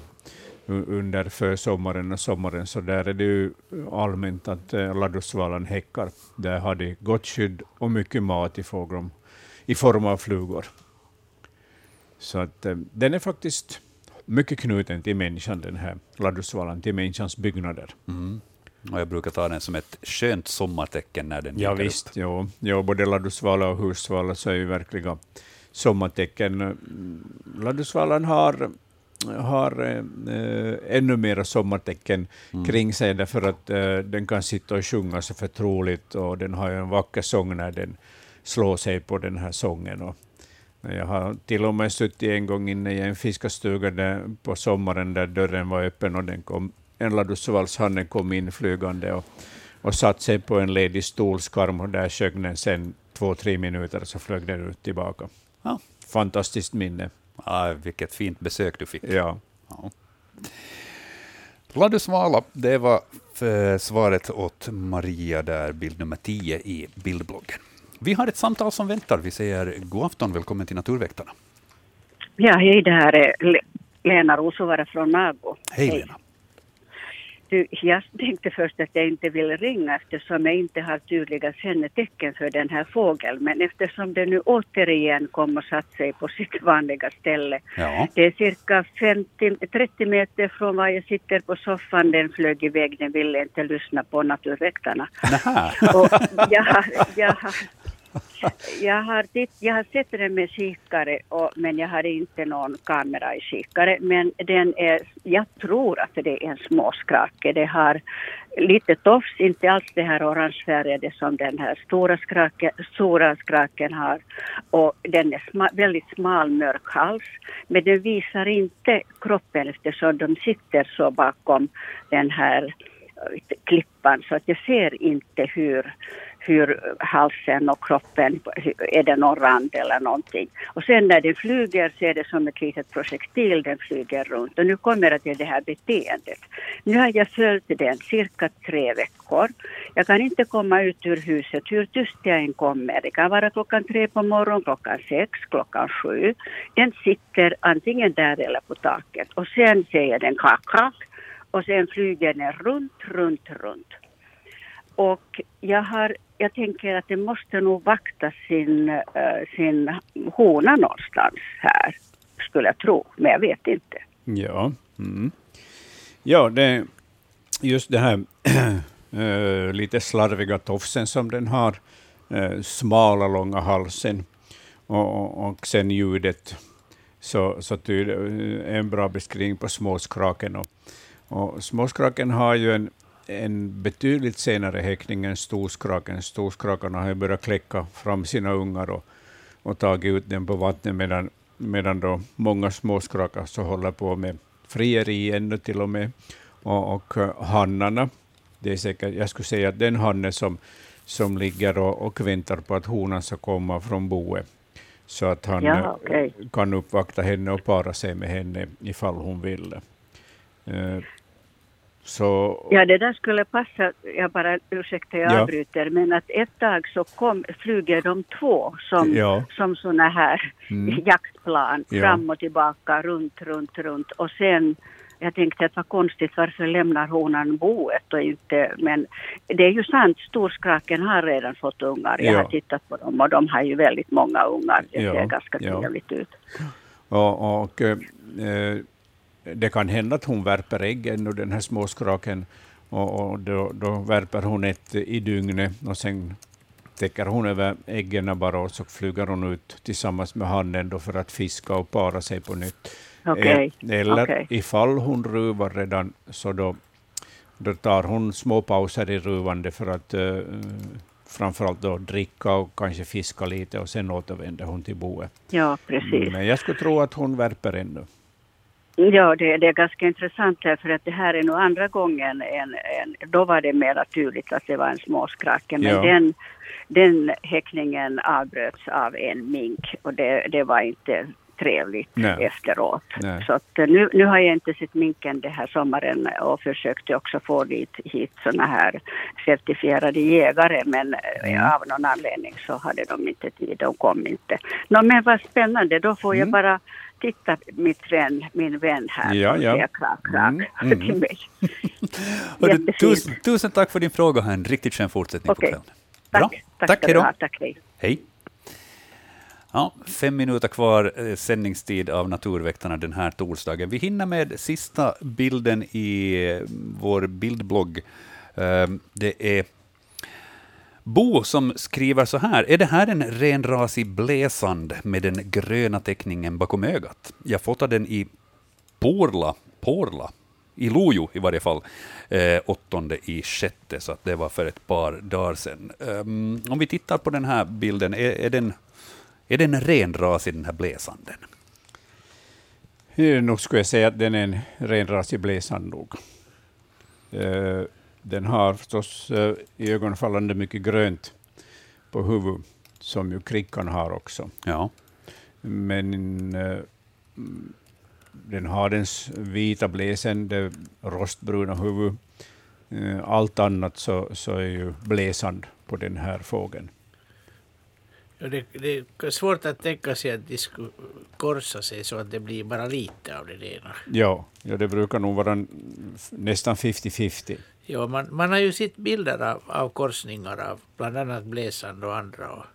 under försommaren och sommaren, så där är det ju allmänt att eh, ladusvalan häckar. Där har de gott skydd och mycket mat i, form, i form av flugor. Så att, eh, den är faktiskt mycket knuten till människan, den här ladusvalan, till människans byggnader. Mm. Och jag brukar ta den som ett skönt sommartecken när den Ja dyker visst, upp. jo, jo, både ladusvala och hussvala så är ju verkliga sommartecken. Ladusvalan har, har äh, ännu mera sommartecken Mm. kring sig, därför att äh, den kan sitta och sjunga så förtroligt, och den har en vacker sång när den slår sig på den här sången. Och jag har till och med suttit en gång inne i en fiskarstuga där på sommaren där dörren var öppen och den kom, en ladusvalshanne kom in flygande och, och satt sig på en ledig stolskarm och där sjöng den sen två, tre minuter så flög den ut tillbaka. Ja. Fantastiskt minne. Ah, vilket fint besök du fick. Ja. Ja. Ladusvala, det var svaret åt Maria där, bild nummer 10 i bildbloggen. Vi har ett samtal som väntar. Vi säger god afton, välkommen till Naturväktarna. Ja, hej, det här är Le- Lena Rosovara från Nago. Hej Lena. Jag tänkte först att jag inte ville ringa eftersom jag inte har tydliga kännetecken för den här fågeln. Men eftersom den nu återigen kom och satt sig på sitt vanliga ställe. Ja. Det är cirka 50, 30 meter från var jag sitter på soffan. Den flög iväg, den ville inte lyssna på Naturväktarna. Och jag, har, jag, har, jag, har titt, jag har sett den med kikare, och, men jag har inte någon kamera i kikare. Men den är, jag tror att det är en småskrake. Det har lite tofs, inte alls det här orangefärgade som den här stora, skraken, stora skraken har. Och den är sma, väldigt smal, mörk hals. Men den visar inte kroppen eftersom de sitter så bakom den här eh, klippan så att jag ser inte hur, hur halsen och kroppen, är det någon rand eller någonting. Och sen när den flyger så är det som ett litet projektil den flyger runt. Och nu kommer jag till det här beteendet. Nu har jag följt den cirka tre veckor. Jag kan inte komma ut ur huset hur tyst jag än kommer. Det kan vara klockan tre på morgonen, klockan sex, klockan sju. Den sitter antingen där eller på taket. Och sen säger den klack, klack. Och sen flyger den runt, runt, runt. Och jag, har, jag tänker att den måste nog vakta sin, eh, sin hona någonstans här, skulle jag tro. Men jag vet inte. Ja, mm. ja det, just det här eh, lite slarviga tofsen som den har, eh, smala, långa halsen och, och, och sen ljudet, så, så tyder eh, en bra beskrivning på småskraken. Och, och småskraken har ju en, en betydligt senare häckning än storskraken. Storskrakarna har börjat kläcka fram sina ungar och, och tagit ut dem på vattnet, medan, medan då många småskrakar så håller på med frieri ännu till och med. Och, och eh, hannarna, det är säkert, jag skulle säga att den hanne som, som ligger och, och väntar på att honan ska komma från boet, så att han Ja, eh, okej. kan uppvakta henne och para sig med henne ifall hon vill. Så, Ja, det där skulle passa, jag bara ursäkta jag Ja. avbryter, men att ett tag så kom, flyger de två som, Ja. som såna här Mm. jaktplan, Ja. fram och tillbaka, runt, runt, runt. Och sen, jag tänkte att vad konstigt, varför lämnar honan boet och inte, men det är ju sant, storskraken har redan fått ungar. Jag Ja. har tittat på dem och de har ju väldigt många ungar. Det ser ganska trevligt ut. och, och eh, det kan hända att hon värper ägg ännu, den här småskraken, och, och då, då värper hon ett i dygnet och sen täcker hon över äggen bara och så flyger hon ut tillsammans med hannen då för att fiska och para sig på nytt. Eh, Eller okej. ifall hon ruvar redan, så då, då tar hon små pauser i ruvande för att uh, framförallt då dricka och kanske fiska lite och sen återvänder hon till boet. Ja, precis. Men jag skulle tro att hon värper ännu. Ja, det, det är ganska intressant här för att det här är nog andra gången. En, en, då var det mer naturligt att det var en småskrake. Men Ja. den, den häckningen avbröts av en mink och det, det var inte trevligt Nej. efteråt. Nej. Så att eh, nu, nu har jag inte sett minken den här sommaren och försökte också få dit, hit såna här certifierade jägare men eh, Mm. av någon anledning så hade de inte tid, de kom inte. Nå, men vad spännande, då får jag Mm. bara titta mitt vän, min vän här Ja, ja. säger krak, krak Mm, mm. till mig. Tusen, tusen tack för din fråga. Ha en riktigt skön fortsättning Okej. på kvällen. Tack, Bra. tack, tack ska hej du då. ha. Tack, hej. Hej. Ja, fem minuter kvar eh, sändningstid av Naturväktarna den här torsdagen. Vi hinner med sista bilden i eh, vår bildblogg Ehm, det är Bo som skriver så här. Är det här en renrasig bläsand med den gröna teckningen bakom ögat? Jag fotade den i Porla, Porla i Lojo i varje fall, eh, åttonde i sjätte, så att det var för ett par dagar sedan. Um, om vi tittar på den här bilden, är, är, den, är den renrasig, den här bläsanden? Nog skulle jag säga att den är en renrasig bläsand nog. Uh, den har förstås i ögonfallande mycket grönt på huvudet, som ju krickan har också. Ja. Men uh, den har den vita bläsen, det rostbruna huvudet. Eh, allt annat så, så är ju bläsand på den här fågeln. Ja, det, det, är svårt att tänka sig att de skulle korsa sig så att det blir bara lite av det ena. Ja, ja det brukar nog vara nästan 50-50. Ja, man, man har ju sett bilder av, av korsningar av bland annat bläsand och andra. Och,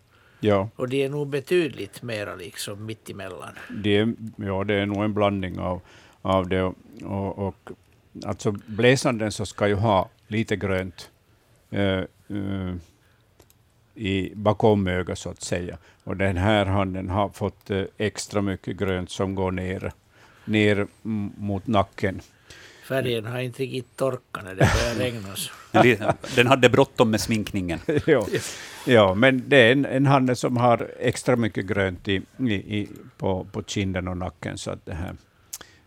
Ja. Och de är nog betydligt mera liksom mittemellan. Det är, ja, det är nog en blandning av, av det. Och, och, och alltså bläsanden så ska ju ha lite grönt eh, eh, i, bakom ögat, så att säga. Och den här handen har fått eh, extra mycket grönt som går ner, ner mot nacken. Färgen har inte riktigt torkat när det börjar regna. Den hade bråttom med sminkningen. ja. ja, men det är en, en hane som har extra mycket grönt i, i, på, på kinden och nacken. Så att det här,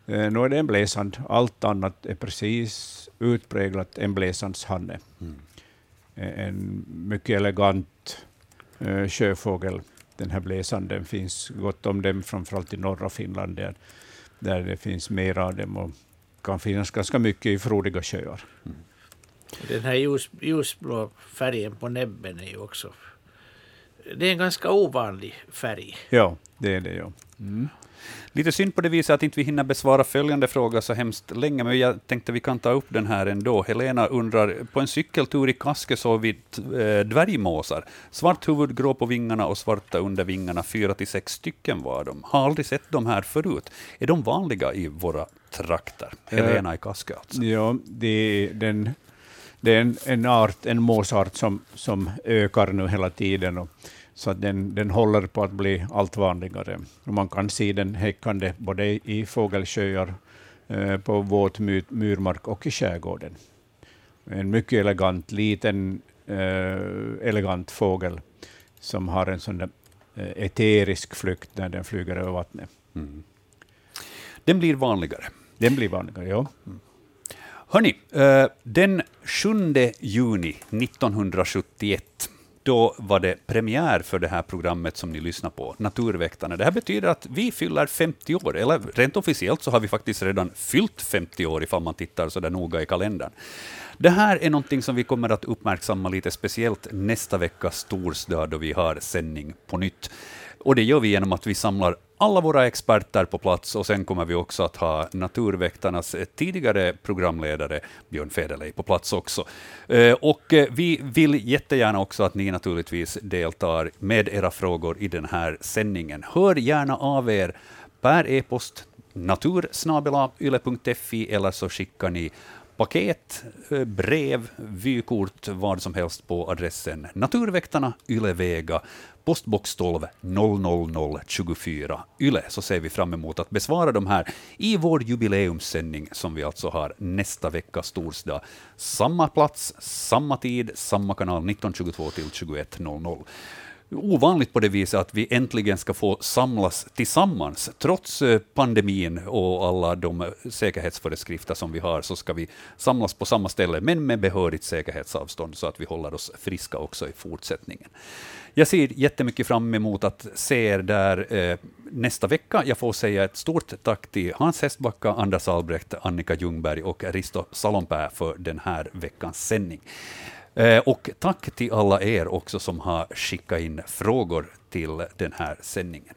eh, nu är det en bläsand. Allt annat är precis utpräglat en bläsandshanne. Mm. En mycket elegant eh, sjöfågel, den här bläsanden. finns gott om dem, framförallt i norra Finland, där, där det finns mer av dem. Och kan finnas ganska mycket i frodiga sjöar. Mm. Den här ljus, ljusblå färgen på näbben är ju också... Det är en ganska ovanlig färg. Ja, det är det. Ja. Mm. Lite synd på det viset att inte vi hinner besvara följande fråga så hemskt länge, men jag tänkte vi kan ta upp den här ändå. Helena undrar, på en cykeltur i Kaske såg vi äh, dvärgmåsar. Svart huvud, grå på vingarna och svarta under vingarna, fyra till sex stycken var de. Har aldrig sett de här förut. Är de vanliga i våra trakter? Eh, Helena i Kaske alltså. Ja, det, den, det är en, en, art, en måsart som, som ökar nu hela tiden. Och, så att den, den håller på att bli allt vanligare. Och man kan se den häckande både i fågelsjöar, eh, på våt myrmark och i skärgården. En mycket elegant, liten, eh, elegant fågel som har en sån där eterisk flykt när den flyger över vattnet. Mm. Den blir vanligare. Den blir vanligare, ja. Mm. Hörni, eh, den 7 juni 1971 då var det premiär för det här programmet som ni lyssnar på, Naturväktarna. Det här betyder att vi fyller 50 år, eller rent officiellt så har vi faktiskt redan fyllt 50 år ifall man tittar så där noga i kalendern. Det här är någonting som vi kommer att uppmärksamma lite speciellt nästa vecka, torsdag, då vi har sändning på nytt. Och det gör vi genom att vi samlar alla våra experter på plats och sen kommer vi också att ha Naturväktarnas tidigare programledare Björn Federley på plats också. Eh, och eh, vi vill jättegärna också att ni naturligtvis deltar med era frågor i den här sändningen. Hör gärna av er per e-post natursnabelayle.fi eller så skickar ni paket, eh, brev, vykort, vad som helst på adressen Naturväktarna, Ylevega, postbox 12 00024 Yle, så ser vi fram emot att besvara de här i vår jubileumssändning som vi alltså har nästa vecka, torsdag. Samma plats, samma tid, samma kanal 1922 till 21.00 ovanligt på det viset att vi äntligen ska få samlas tillsammans. Trots eh, pandemin och alla de eh, säkerhetsföreskrifter som vi har, så ska vi samlas på samma ställe, men med behörigt säkerhetsavstånd, så att vi håller oss friska också i fortsättningen. Jag ser jättemycket fram emot att se er där eh, nästa vecka. Jag får säga ett stort tack till Hans Hestbacka, Anders Albrecht, Annika Ljungberg och Risto Salonpää för den här veckans sändning. Eh, och tack till alla er också som har skickat in frågor till den här sändningen.